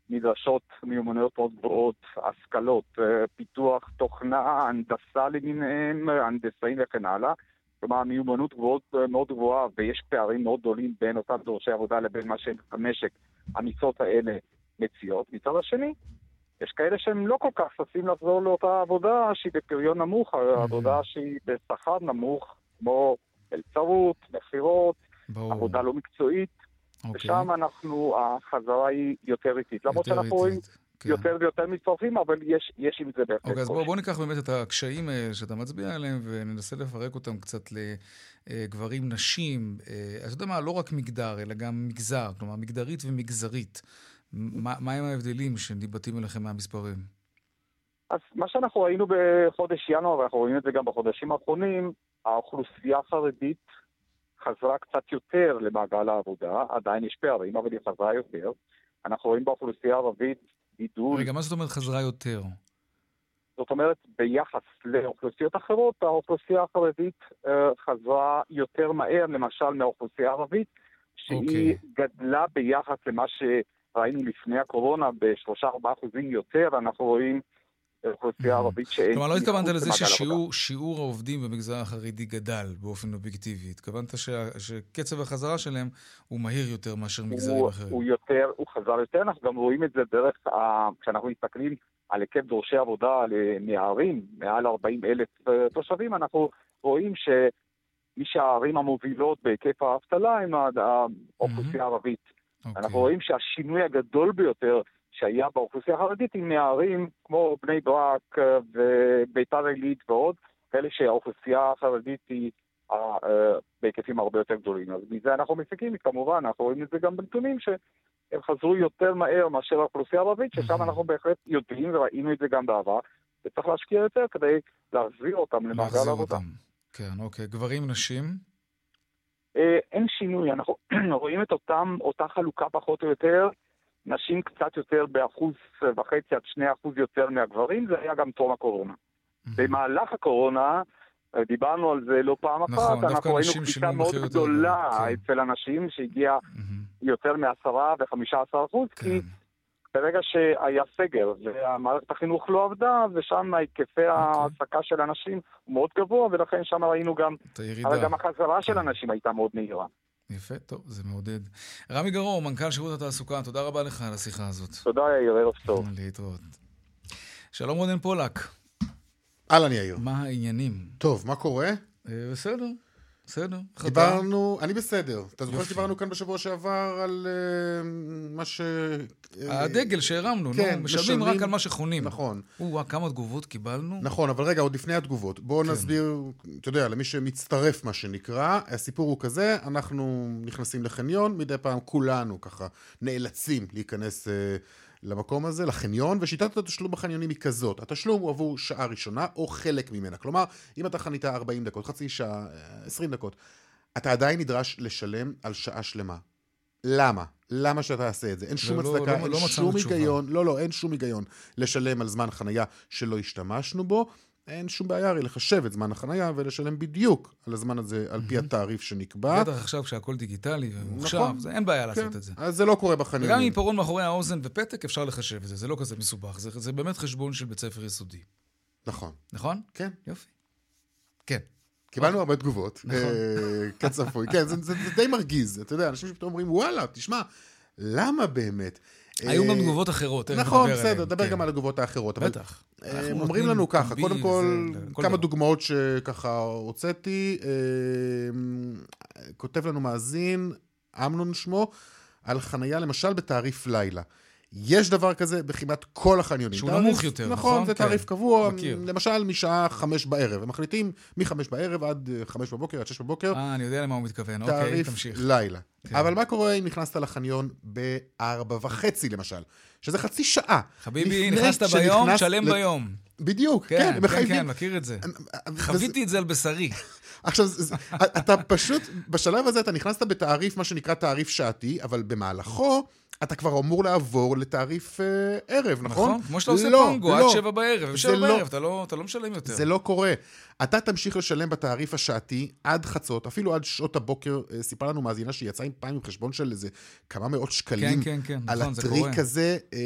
נדרשות מיומנויות מאוד גבוהות, השכלות, פיתוח תוכנה, הנדסה למיניהם, הנדסאים וכן הלאה. כלומר, מיומנות גבוהות, אה, מאוד גבוהה, ויש פערים מאוד גדולים בין אותם דורשי עבודה לבין מה שהמשק, המשרות האלה מציעות. מצד השני, יש כאלה שהם לא כל כך ששים לחזור לאותה עבודה שהיא בפריון נמוך, עבודה שהיא בשכר נמוך, כמו מלצרות, מכירות. עבודה לא מקצועית, אוקיי. ושם אנחנו, החזרה היא יותר איטית. למרות שאנחנו רואים כן. יותר ויותר מצטרפים, אבל יש, יש עם זה בהחלט אוקיי, אז בואו קושי. בוא ניקח באמת את הקשיים אה, שאתה מצביע עליהם וננסה לפרק אותם קצת לגברים, נשים. אה, אז אתה יודע מה, לא רק מגדר, אלא גם מגזר, כלומר מגדרית ומגזרית. מה, מה הם ההבדלים שניבטים אליכם מהמספרים? אז מה שאנחנו ראינו בחודש ינואר, ואנחנו רואים את זה גם בחודשים האחרונים, האוכלוסייה החרדית חזרה קצת יותר למעגל העבודה, עדיין יש פערים, אבל היא חזרה יותר. אנחנו רואים באוכלוסייה הערבית גידול, רגע, מה זאת אומרת חזרה יותר? זאת אומרת, ביחס לאוכלוסיות אחרות, האוכלוסייה החרדית אה, חזרה יותר מהר, למשל, מהאוכלוסייה הערבית, שהיא אוקיי. גדלה ביחס למה שראינו לפני הקורונה ב-3-4 אחוזים יותר, אנחנו רואים אוכלוסייה ערבית שאין... כלומר, לא התכוונת לזה. ששיעור שיעור העובדים במגזר החרדי גדל באופן אובייקטיבי. התכוונת שקצב החזרה שלהם הוא מהיר יותר מאשר מגזרים אחרים. הוא יותר, הוא חזר יותר, אנחנו גם רואים את זה דרך. כשאנחנו מסתכלים על היקף דורשי עבודה לנערים, מעל 40 אלף אה, תושבים, אנחנו רואים שמי שהערים המובילות בהיקף האבטלה הם האוכלוסייה הערבית. אוקיי. אנחנו רואים שהשינוי הגדול ביותר שהיה באוכלוסייה החרדית עם נערים כמו בני ברק אה, וביתר עילית ועוד, כאלה שהאוכלוסייה החרדית היא אה, אה, בהיקפים הרבה יותר גדולים. אז מזה אנחנו מסיקים, כמובן, אנחנו רואים את זה גם בנתונים שהם חזרו יותר מהר מאשר האוכלוסייה הערבית, ששם אנחנו בהחלט יודעים וראינו את זה גם בעבר, וצריך להשקיע יותר כדי להחזיר אותם למעגל להחזיר העבודה. אותם. כן, אוקיי. גברים, נשים? אה, אין שינוי, אנחנו רואים את אותם, אותה חלוקה פחות או יותר, נשים קצת יותר באחוז וחצי עד שני אחוז יותר מהגברים, זה היה גם טרום הקורונה. במהלך הקורונה, אה, דיברנו על זה לא פעם אחת, נכון, דווקא אנחנו ראינו קפיצה מאוד גדולה כן. אצל הנשים, שהגיעה יותר מעשרה וחמישה עשר אחוז, כן. כי ברגע שהיה סגר והמערכת החינוך לא עבדה, ושם היקפי ההעסקה של הנשים הוא מאוד גבוה, ולכן שם ראינו גם. אבל גם החזרה של כן. הנשים הייתה מאוד מהירה. יפה, טוב, זה מעודד. רמי גרור, מנכ"ל שירות התעסוקה, תודה רבה לך על השיחה הזאת. תודה, יאיר, ערב טוב. להתראות. שלום רונן פולק. אהלן יאיר. מה העניינים? טוב, מה קורה? אה, בסדר, בסדר. דיברנו, אני בסדר. אתה זוכר. שדיברנו כאן בשבוע שעבר על אה, מה ש... אה, הדגל שהרמנו, כן, נו, משלמים רק על מה שחונים. נכון. או, כמה תגובות קיבלנו. נכון, אבל רגע, עוד לפני התגובות. בואו כן. נסביר, אתה יודע, למי שמצטרף, מה שנקרא. הסיפור הוא כזה, אנחנו נכנסים לחניון, מדי פעם כולנו ככה נאלצים להיכנס אה, למקום הזה, לחניון, ושיטת התשלום בחניונים היא כזאת. התשלום הוא עבור שעה ראשונה או חלק ממנה. כלומר, אם אתה חנית 40 דקות, חצי שעה, אה, 20 דקות, אתה עדיין נדרש לשלם על שעה שלמה. למה? למה שאתה תעשה את זה. אין שום לא, הצדקה, לא, אין לא שום. היגיון, לא, לא, אין שום היגיון לשלם על זמן חנייה שלא השתמשנו בו. אין שום בעיה הרי לחשב את זמן החנייה ולשלם בדיוק על הזמן הזה, על פי התעריף שנקבע. בטח עכשיו כשהכל דיגיטלי וממוחשב, נכון. זה- אין בעיה לעשות כן, את זה. אז זה לא קורה וגם עם בחניונים. עיפרון מאחורי האוזן ופתק אפשר לחשב את זה, זה לא כזה מסובך, זה, זה באמת חשבון של בית ספר יסודי. נכון. נכון? כן. יופי. כן. קיבלנו הרבה תגובות, נכון. אה, כצפוי. כן, זה, זה, זה די מרגיז. אתה יודע, אנשים שפתאום אומרים, וואלה, תשמע, למה באמת? היו אה, גם תגובות אחרות, נכון, נדבר בסדר, עליהן, דבר כן. גם על התגובות האחרות. בטח. אה, אומרים לנו ככה, קודם כל, כמה. דוגמאות שככה הוצאתי. אה, כותב לנו מאזין, אמנון שמו, על חנייה למשל בתעריף לילה. יש דבר כזה בכמעט כל החניונים. שהוא תעריף- נמוך יותר, נכון? נכון, זה כן. תעריף קבוע, מכיר. למשל משעה חמש בערב. הם מחליטים מחמש בערב עד אה, חמש בבוקר, עד שש בבוקר. אה, אני יודע למה הוא מתכוון, אוקיי, תעריף תמשיך. לילה. כן. אבל מה קורה אם נכנסת לחניון בארבע וחצי למשל? שזה חצי שעה. חביבי, נכנסת ביום, תשלם ל- ביום. בדיוק, כן, כן, כן. כן, מכיר את זה. חוויתי את זה על בשרי. עכשיו, אתה פשוט, בשלב הזה אתה נכנסת בתעריף, מה שנקרא תעריף שעתי, אבל במהלכו אתה כבר אמור לעבור לתעריף אה, ערב, נכון? נכון? כמו שאתה עושה לא, פונגו, לא. עד שבע בערב. זה בשבע לא- בערב, אתה לא- אתה לא משלם יותר. זה לא קורה. אתה תמשיך לשלם בתעריף השעתי עד חצות, אפילו עד שעות הבוקר. אה, סיפרה לנו מאזינה שהיא יצאה עם פעם עם חשבון של איזה כמה מאות שקלים. כן, כן, על נכון, זה הטריק קורה. הזה. אה,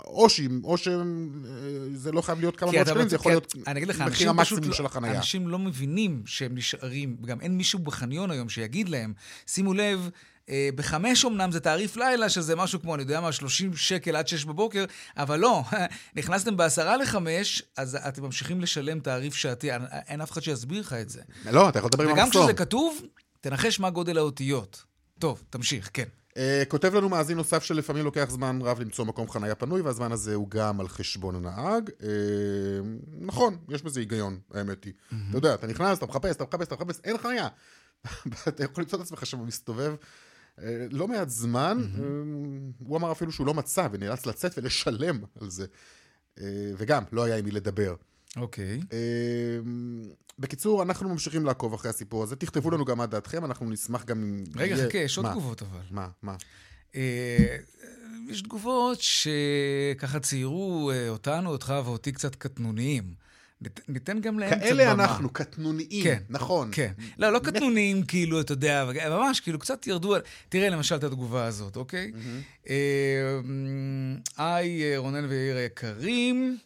או שאם, או שזה לא חייב להיות כמה מאות שקלים, מצ- זה יכול להיות את- אני אגיד לך, מחיר המקסימום לא- של החנייה. אנשים לא מבינים שהם נשארים, וגם אין מישהו בחניון היום שיגיד להם, שימו לב, אה, בחמש אמנם זה תעריף לילה, שזה משהו כמו, אני יודע מה, 30 שקל עד שש בבוקר, אבל לא, נכנסתם בעשרה לחמש, אז אתם ממשיכים לשלם תעריף שעתי, אין- אף אחד שיסביר לך את זה. לא, אתה יכול לדבר עם וגם המחסום. כשזה כתוב, תנחש מה גודל האותיות. טוב, תמשיך, כן. Uh, כותב לנו מאזין נוסף שלפעמים לוקח זמן רב למצוא מקום חנייה פנוי, והזמן הזה הוא גם על חשבון הנהג. Uh, נכון, יש בזה היגיון, האמת היא. אתה יודע, אתה נכנס, אתה מחפש, אתה מחפש, אתה מחפש, אין חנייה. אתה יכול למצוא את עצמך שם מסתובב uh, לא מעט זמן. Uh, הוא אמר אפילו שהוא לא מצא ונאלץ לצאת ולשלם על זה. וגם, לא היה עם מי לדבר. אוקיי. אה, בקיצור, אנחנו ממשיכים לעקוב אחרי הסיפור הזה. תכתבו לנו גם מה דעתכם, אנחנו נשמח גם אם... רגע, חכה, יש עוד? תגובות אבל. מה? מה? אה, יש תגובות שככה ציירו אה, אותנו, אותך ואותי קצת קטנוניים. ניתן- גם להם קצת במה. כאלה אנחנו, קטנוניים, כן, נכון. כן. לא, לא קטנוניים כאילו, אתה יודע, ממש כאילו קצת ירדו על... תראה למשל את התגובה הזאת, אוקיי? אה, אמ, היי, רונן ויאיר היקרים,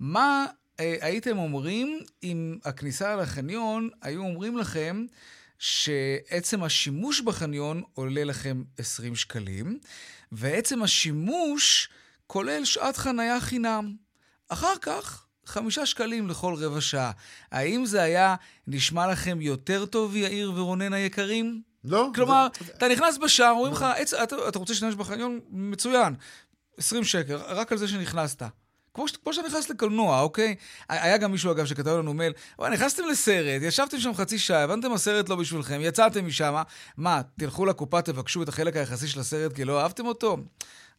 מה הייתם אומרים אם הכניסה לחניון, היו אומרים לכם שעצם השימוש בחניון עולה לכם 20 שקלים, ועצם השימוש כולל שעת חנייה חינם. אחר כך, חמישה שקלים לכל רבע שעה. האם זה היה נשמע לכם יותר טוב, יאיר ורונן היקרים? לא. כלומר, אתה נכנס בשער, אומרים לך, "עצ- אתה, אתה רוצה להשתמש בחניון? מצוין. 20 שקל, רק על זה שנכנסת. כמו, ש- כמו שאתה נכנס לקולנוע, אוקיי? היה גם מישהו, אגב, שכתב לנו מייל, "וואי, נכנסתם לסרט, ישבתם שם חצי שעה, הבנתם הסרט לא בשבילכם, יצאתם משם, מה, תלכו לקופה, תבקשו את החלק היחסי של הסרט כי לא אהבתם אותו?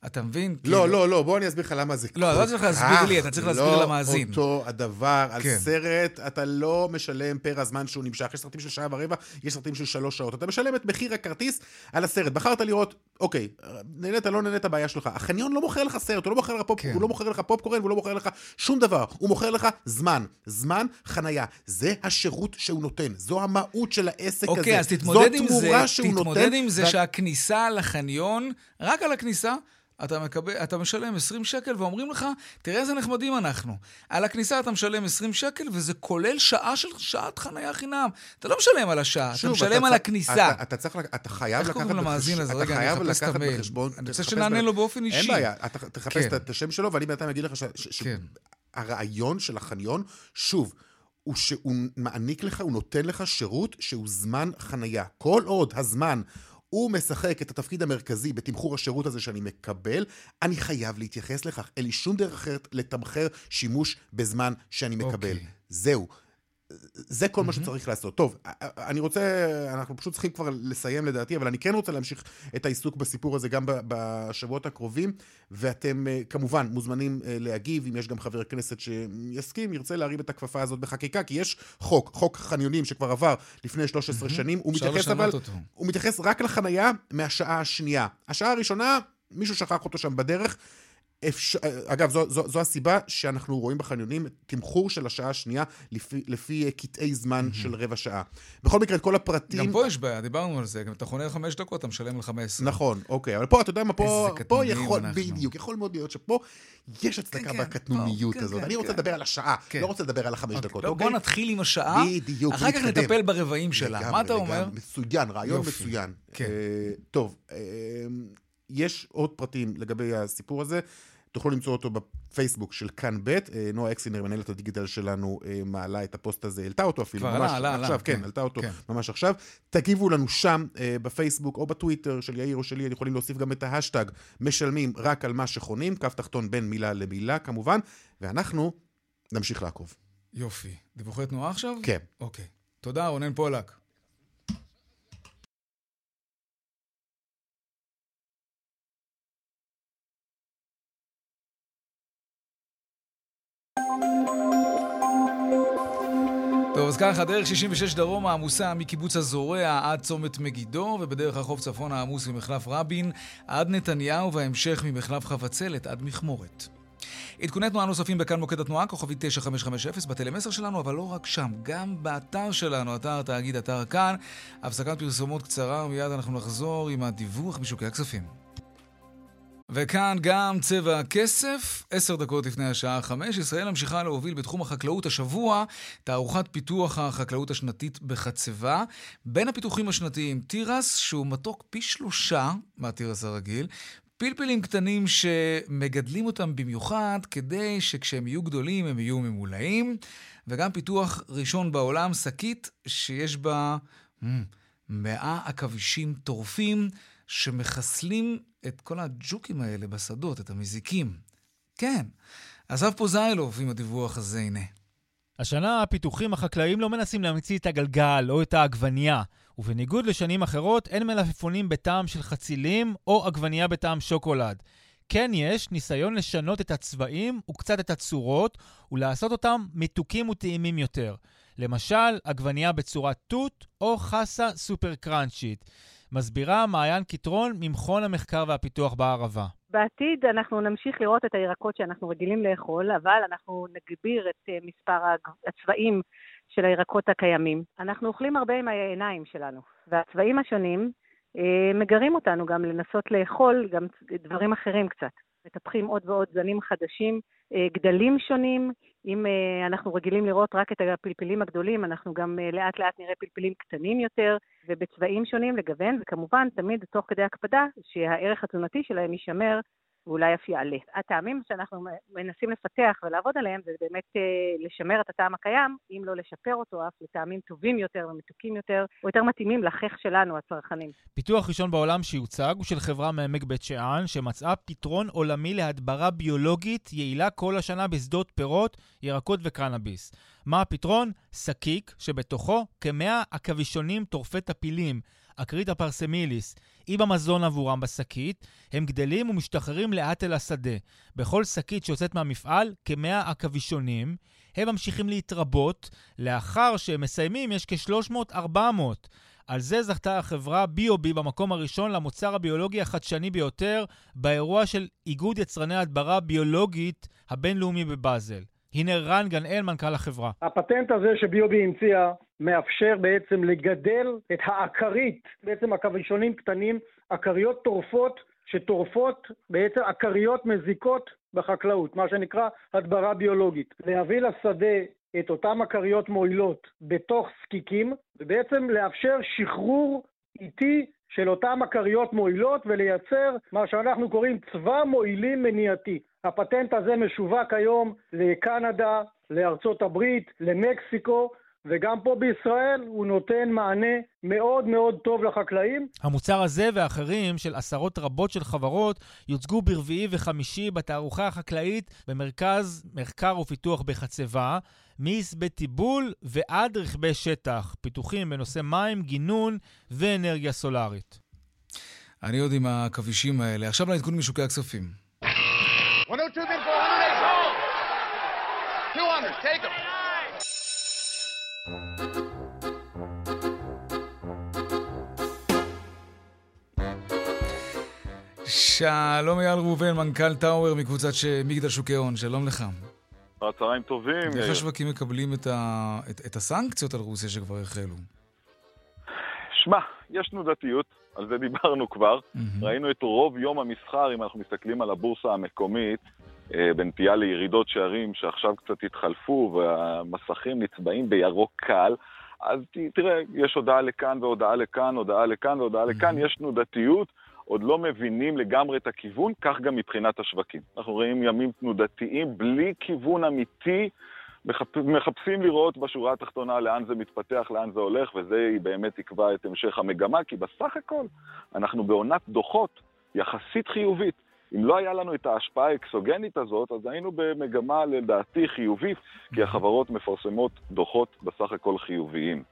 אתה מבין? לא, כאילו- לא, לא, בוא אני אסביר לך למה זה לא, לא צריך להסביר לי, אתה צריך להסביר למאזין. לא אותו הדבר. על כן. סרט אתה לא משלם פר הזמן שהוא נמשך. יש סרטים של שעה ורבע, יש סרטים של שלוש שעות. אתה משלם את מחיר הכרטיס על הסרט. בחרת לראות, אוקיי, נהנית, לא נהנית, בעיה שלך. החניון לא מוכר לך סרט, הוא לא מוכר לך, פופ, כן. הוא לא מוכר לך פופקורן, והוא לא מוכר לך שום דבר. הוא מוכר לך זמן. זמן חנייה. זה השירות שהוא נותן. זו המהות של העסק הזה. אוקיי, אז תתמודד עם זה. תתמודד עם זה שהכניסה לחניון, רק על הכניסה, אתה, מקבל, אתה משלם 20 שקל ואומרים לך, תראה איזה נחמדים אנחנו. על הכניסה אתה משלם 20 שקל וזה כולל שעה של שעת חנייה חינם. אתה לא משלם על השעה, אתה שוב, משלם על צ- הכניסה. אתה, אתה צריך, אתה חייב לקחת הזה? אתה רגע, חייב לקחת. בחשבון... אני רוצה שנענה ב- לו באופן אישי. אין בעיה, אתה תחפש כן. את- השם שלו, ואני בינתיים אגיד לך ש- ש- כן. שהרעיון של החניון, שוב, הוא שהוא מעניק לך, הוא נותן לך שירות שהוא זמן חנייה. כל עוד הזמן... הוא משחק את התפקיד המרכזי בתמחור השירות הזה שאני מקבל, אני חייב להתייחס לכך. אין לי שום דרך אחרת לתמחר שימוש בזמן שאני מקבל. אוקיי. זהו. זה כל מה שצריך לעשות. טוב, אני רוצה, אנחנו פשוט צריכים כבר לסיים לדעתי, אבל אני כן רוצה להמשיך את העיסוק בסיפור הזה גם בשבועות הקרובים, ואתם אה, כמובן מוזמנים אה, להגיב, אם יש גם חבר כנסת שיסכים, ירצה להרים את הכפפה הזאת בחקיקה, כי יש חוק, חוק חניונים שכבר עבר לפני 13 שנים, הוא מתייחס אבל, אותו. הוא מתייחס רק לחנייה מהשעה השנייה. השעה הראשונה, מישהו שכח אותו שם בדרך. אפשר, אגב, זו, זו, זו הסיבה שאנחנו רואים בחניונים תמחור של השעה השנייה לפי, לפי קטעי זמן mm-hmm. של רבע שעה. בכל מקרה, את כל הפרטים... גם פה יש בעיה, דיברנו על זה. גם אתה חונה חמש דקות, אתה משלם על חמש עשרה. נכון, אוקיי. אבל פה, אתה יודע מה, פה, פה יכול, אנחנו. בדיוק, יכול מאוד להיות שפה יש הצדקה כן, כן, בקטנוניות כן, הזאת. כן, אני רוצה כן. לדבר על השעה, כן. לא רוצה לדבר על החמש אוקיי. דקות, לא, אוקיי? בוא נתחיל עם השעה, בדיוק, אחר כך נטפל ברבעים שלה. מה אתה אומר? מצוין, רעיון יופי. מצוין. כן. אה, טוב, אה, יש עוד פרטים לגבי הסיפור הזה. תוכלו למצוא אותו בפייסבוק של כאן ב', אה, נועה אקסינר, מנהלת הדיגיטל שלנו, אה, מעלה את הפוסט הזה, העלתה אותו אפילו, כבר ממש עלה, עכשיו, עלה, כן, כן, העלתה אותו כן. ממש עכשיו. תגיבו לנו שם אה, בפייסבוק או בטוויטר של יאיר או שלי, אני יכולים להוסיף גם את ההאשטג, משלמים רק על מה שקונים, קו תחתון בין מילה למילה כמובן, ואנחנו נמשיך לעקוב. יופי. דיווחי תנועה עכשיו? כן. אוקיי. תודה, רונן פולק. טוב, אז ככה, דרך 66 דרומה עמוסה מקיבוץ הזורע עד צומת מגידו, ובדרך החוף צפון העמוס ממחלף רבין עד נתניהו, וההמשך ממחלף חבצלת עד מכמורת. עדכוני תנועה נוספים בכאן מוקד התנועה, כוכבי 9550 בטלמסר שלנו, אבל לא רק שם, גם באתר שלנו, אתר תאגיד אתר כאן. הפסקת פרסומות קצרה, ומיד אנחנו נחזור עם הדיווח בשוקי הכספים. וכאן גם צבע הכסף, עשר דקות לפני השעה חמש, ישראל ממשיכה להוביל בתחום החקלאות השבוע תערוכת פיתוח החקלאות השנתית בחצבה. בין הפיתוחים השנתיים תירס, שהוא מתוק פי שלושה מהתירס הרגיל, פלפלים קטנים שמגדלים אותם במיוחד כדי שכשהם יהיו גדולים הם יהיו ממולאים, וגם פיתוח ראשון בעולם, שקית שיש בה מאה עכבישים טורפים. שמחסלים את כל הג'וקים האלה בשדות, את המזיקים. כן, עזב פה זיילוב עם הדיווח הזה, הנה. השנה הפיתוחים החקלאיים לא מנסים להמציא את הגלגל או את העגבנייה, ובניגוד לשנים אחרות, אין מלפפונים בטעם של חצילים או עגבנייה בטעם שוקולד. כן יש ניסיון לשנות את הצבעים וקצת את הצורות, ולעשות אותם מתוקים וטעימים יותר. למשל, עגבנייה בצורת תות או חסה סופר קראנצ'ית. מסבירה מעיין קיטרון ממכון המחקר והפיתוח בערבה. בעתיד אנחנו נמשיך לראות את הירקות שאנחנו רגילים לאכול, אבל אנחנו נגביר את אה, מספר הצבעים של הירקות הקיימים. אנחנו אוכלים הרבה עם העיניים שלנו, והצבעים השונים אה, מגרים אותנו גם לנסות לאכול גם דברים אחרים קצת. מטפחים עוד ועוד זנים חדשים, אה, גדלים שונים. אם אה, אנחנו רגילים לראות רק את הפלפלים הגדולים, אנחנו גם אה, לאט לאט נראה פלפלים קטנים יותר ובצבעים שונים לגוון, וכמובן תמיד תוך כדי הקפדה שהערך התזונתי שלהם יישמר ואולי אף יעלה. הטעמים שאנחנו מנסים לפתח ולעבוד עליהם זה באמת אה, לשמר את הטעם הקיים, אם לא לשפר אותו אף לטעמים טובים יותר ומתוקים יותר, או יותר מתאימים לחך שלנו, הצרכנים. פיתוח ראשון בעולם שיוצג הוא של חברה מעמק בית שאן, שמצאה פתרון עולמי להדברה ביולוגית יעילה כל השנה בשדות פירות, ירקות וקנאביס. מה הפתרון? שקיק, שבתוכו כמאה עכבישונים טורפי טפילים. אקרית הפרסימיליס, היא במזון עבורם בשקית, הם גדלים ומשתחררים לאט אל השדה. בכל שקית שיוצאת מהמפעל, כמאה עכבישונים, הם ממשיכים להתרבות, לאחר שהם מסיימים יש כ-300-400. על זה זכתה החברה ביובי במקום הראשון למוצר הביולוגי החדשני ביותר באירוע של איגוד יצרני הדברה ביולוגית הבינלאומי בבאזל. הנה רן גנאל, מנכ"ל החברה. הפטנט הזה שביובי המציאה מאפשר בעצם לגדל את העקרית, בעצם עכבישונים קטנים, עקריות טורפות שטורפות בעצם עקריות מזיקות בחקלאות, מה שנקרא הדברה ביולוגית. להביא לשדה את אותן עקריות מועילות בתוך זקיקים, ובעצם לאפשר שחרור איטי של אותן עקריות מועילות ולייצר מה שאנחנו קוראים צבא מועילים מניעתי. הפטנט הזה משווק היום לקנדה, לארצות הברית, למקסיקו, וגם פה בישראל הוא נותן מענה מאוד מאוד טוב לחקלאים. המוצר הזה ואחרים של עשרות רבות של חברות יוצגו ברביעי וחמישי בתערוכה החקלאית במרכז מחקר ופיתוח בחצבה, מעשבי טיבול ועד רכבי שטח, פיתוחים בנושא מים, גינון ואנרגיה סולארית. אני עוד עם הכבישים האלה. עכשיו לעדכון משוקי הכספים. 102 שלום אייל ראובן, מנכ"ל טאוור מקבוצת ש... מגדל שוקי הון, שלום לך. צהריים טובים. איך השווקים מקבלים את, ה... את, את הסנקציות על רוסיה שכבר החלו? שמע, יש תנודתיות, על זה דיברנו כבר. Mm-hmm. ראינו את רוב יום המסחר, אם אנחנו מסתכלים על הבורסה המקומית, בנטייה לירידות שערים שעכשיו קצת התחלפו והמסכים נצבעים בירוק קל. אז תראה, יש הודעה לכאן והודעה לכאן, הודעה לכאן והודעה לכאן, יש תנודתיות. עוד לא מבינים לגמרי את הכיוון, כך גם מבחינת השווקים. אנחנו רואים ימים תנודתיים בלי כיוון אמיתי, מחפ... מחפשים לראות בשורה התחתונה לאן זה מתפתח, לאן זה הולך, וזה באמת יקבע את המשך המגמה, כי בסך הכל אנחנו בעונת דוחות יחסית חיובית. אם לא היה לנו את ההשפעה האקסוגנית הזאת, אז היינו במגמה לדעתי חיובית, כי החברות מפרסמות דוחות בסך הכל חיוביים.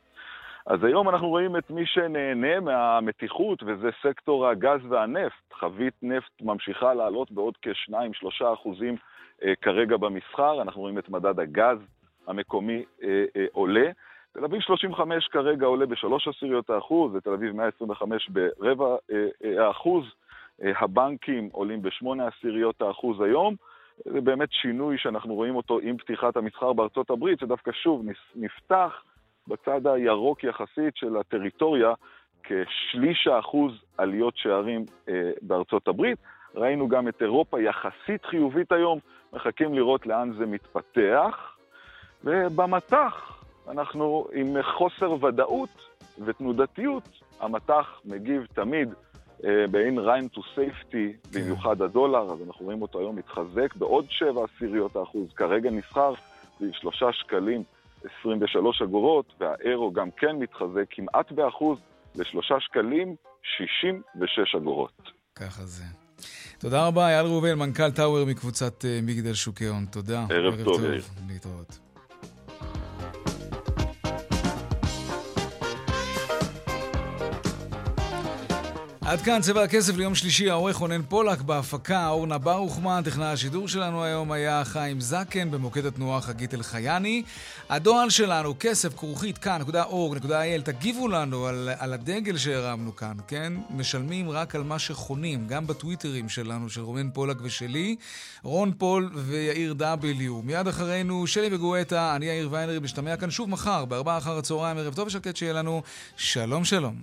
אז היום אנחנו רואים את מי שנהנה מהמתיחות, וזה סקטור הגז והנפט. חבית נפט ממשיכה לעלות בעוד כ-2-3 אחוזים אה, כרגע במסחר. אנחנו רואים את מדד הגז המקומי אה, אה, עולה. תל אביב 35 כרגע עולה בשלוש עשיריות האחוז, ותל אביב 125 ברבע אה, אה, האחוז. אה, הבנקים עולים בשמונה עשיריות האחוז היום. זה באמת שינוי שאנחנו רואים אותו עם פתיחת המסחר בארצות הברית, שדווקא שוב נפתח בצד הירוק יחסית של הטריטוריה כשליש האחוז עליות שערים אה, בארצות הברית. ראינו גם את אירופה יחסית חיובית היום, מחכים לראות לאן זה מתפתח. ובמטח אנחנו עם חוסר ודאות ותנודתיות, המטח מגיב תמיד אה, מעין run to safety, במיוחד הדולר, אז אנחנו רואים אותו היום מתחזק בעוד שבע עשיריות האחוז. כרגע נסחר סביב שלושה שקלים 23 אגורות, והאירו גם כן מתחזק כמעט באחוז לשלושה שקלים 66 אגורות. ככה זה. תודה רבה, אייל ראובן, מנכ"ל טאוור מקבוצת אה, מגדל שוקי הון. תודה. ערב, ערב טוב, יאיר. להתראות. עד כאן צבע הכסף ליום שלישי, העורך רונן פולק, בהפקה אורנה ברוכמן, טכנאי השידור שלנו היום היה חיים זקן, במוקד התנועה חגית אלחייני. הדואל שלנו, כסף כרוכית kan.org.il, תגיבו לנו על, על הדגל שהרמנו כאן, כן? משלמים רק על מה שחונים, גם בטוויטרים שלנו, של רונן פולק ושלי, רון פול ויאיר W. מיד אחרינו, שלי וגואטה, אני יאיר ויינרב, משתמע כאן שוב מחר, בארבעה אחר הצהריים, ערב טוב ושקט שיהיה לנו. שלום שלום.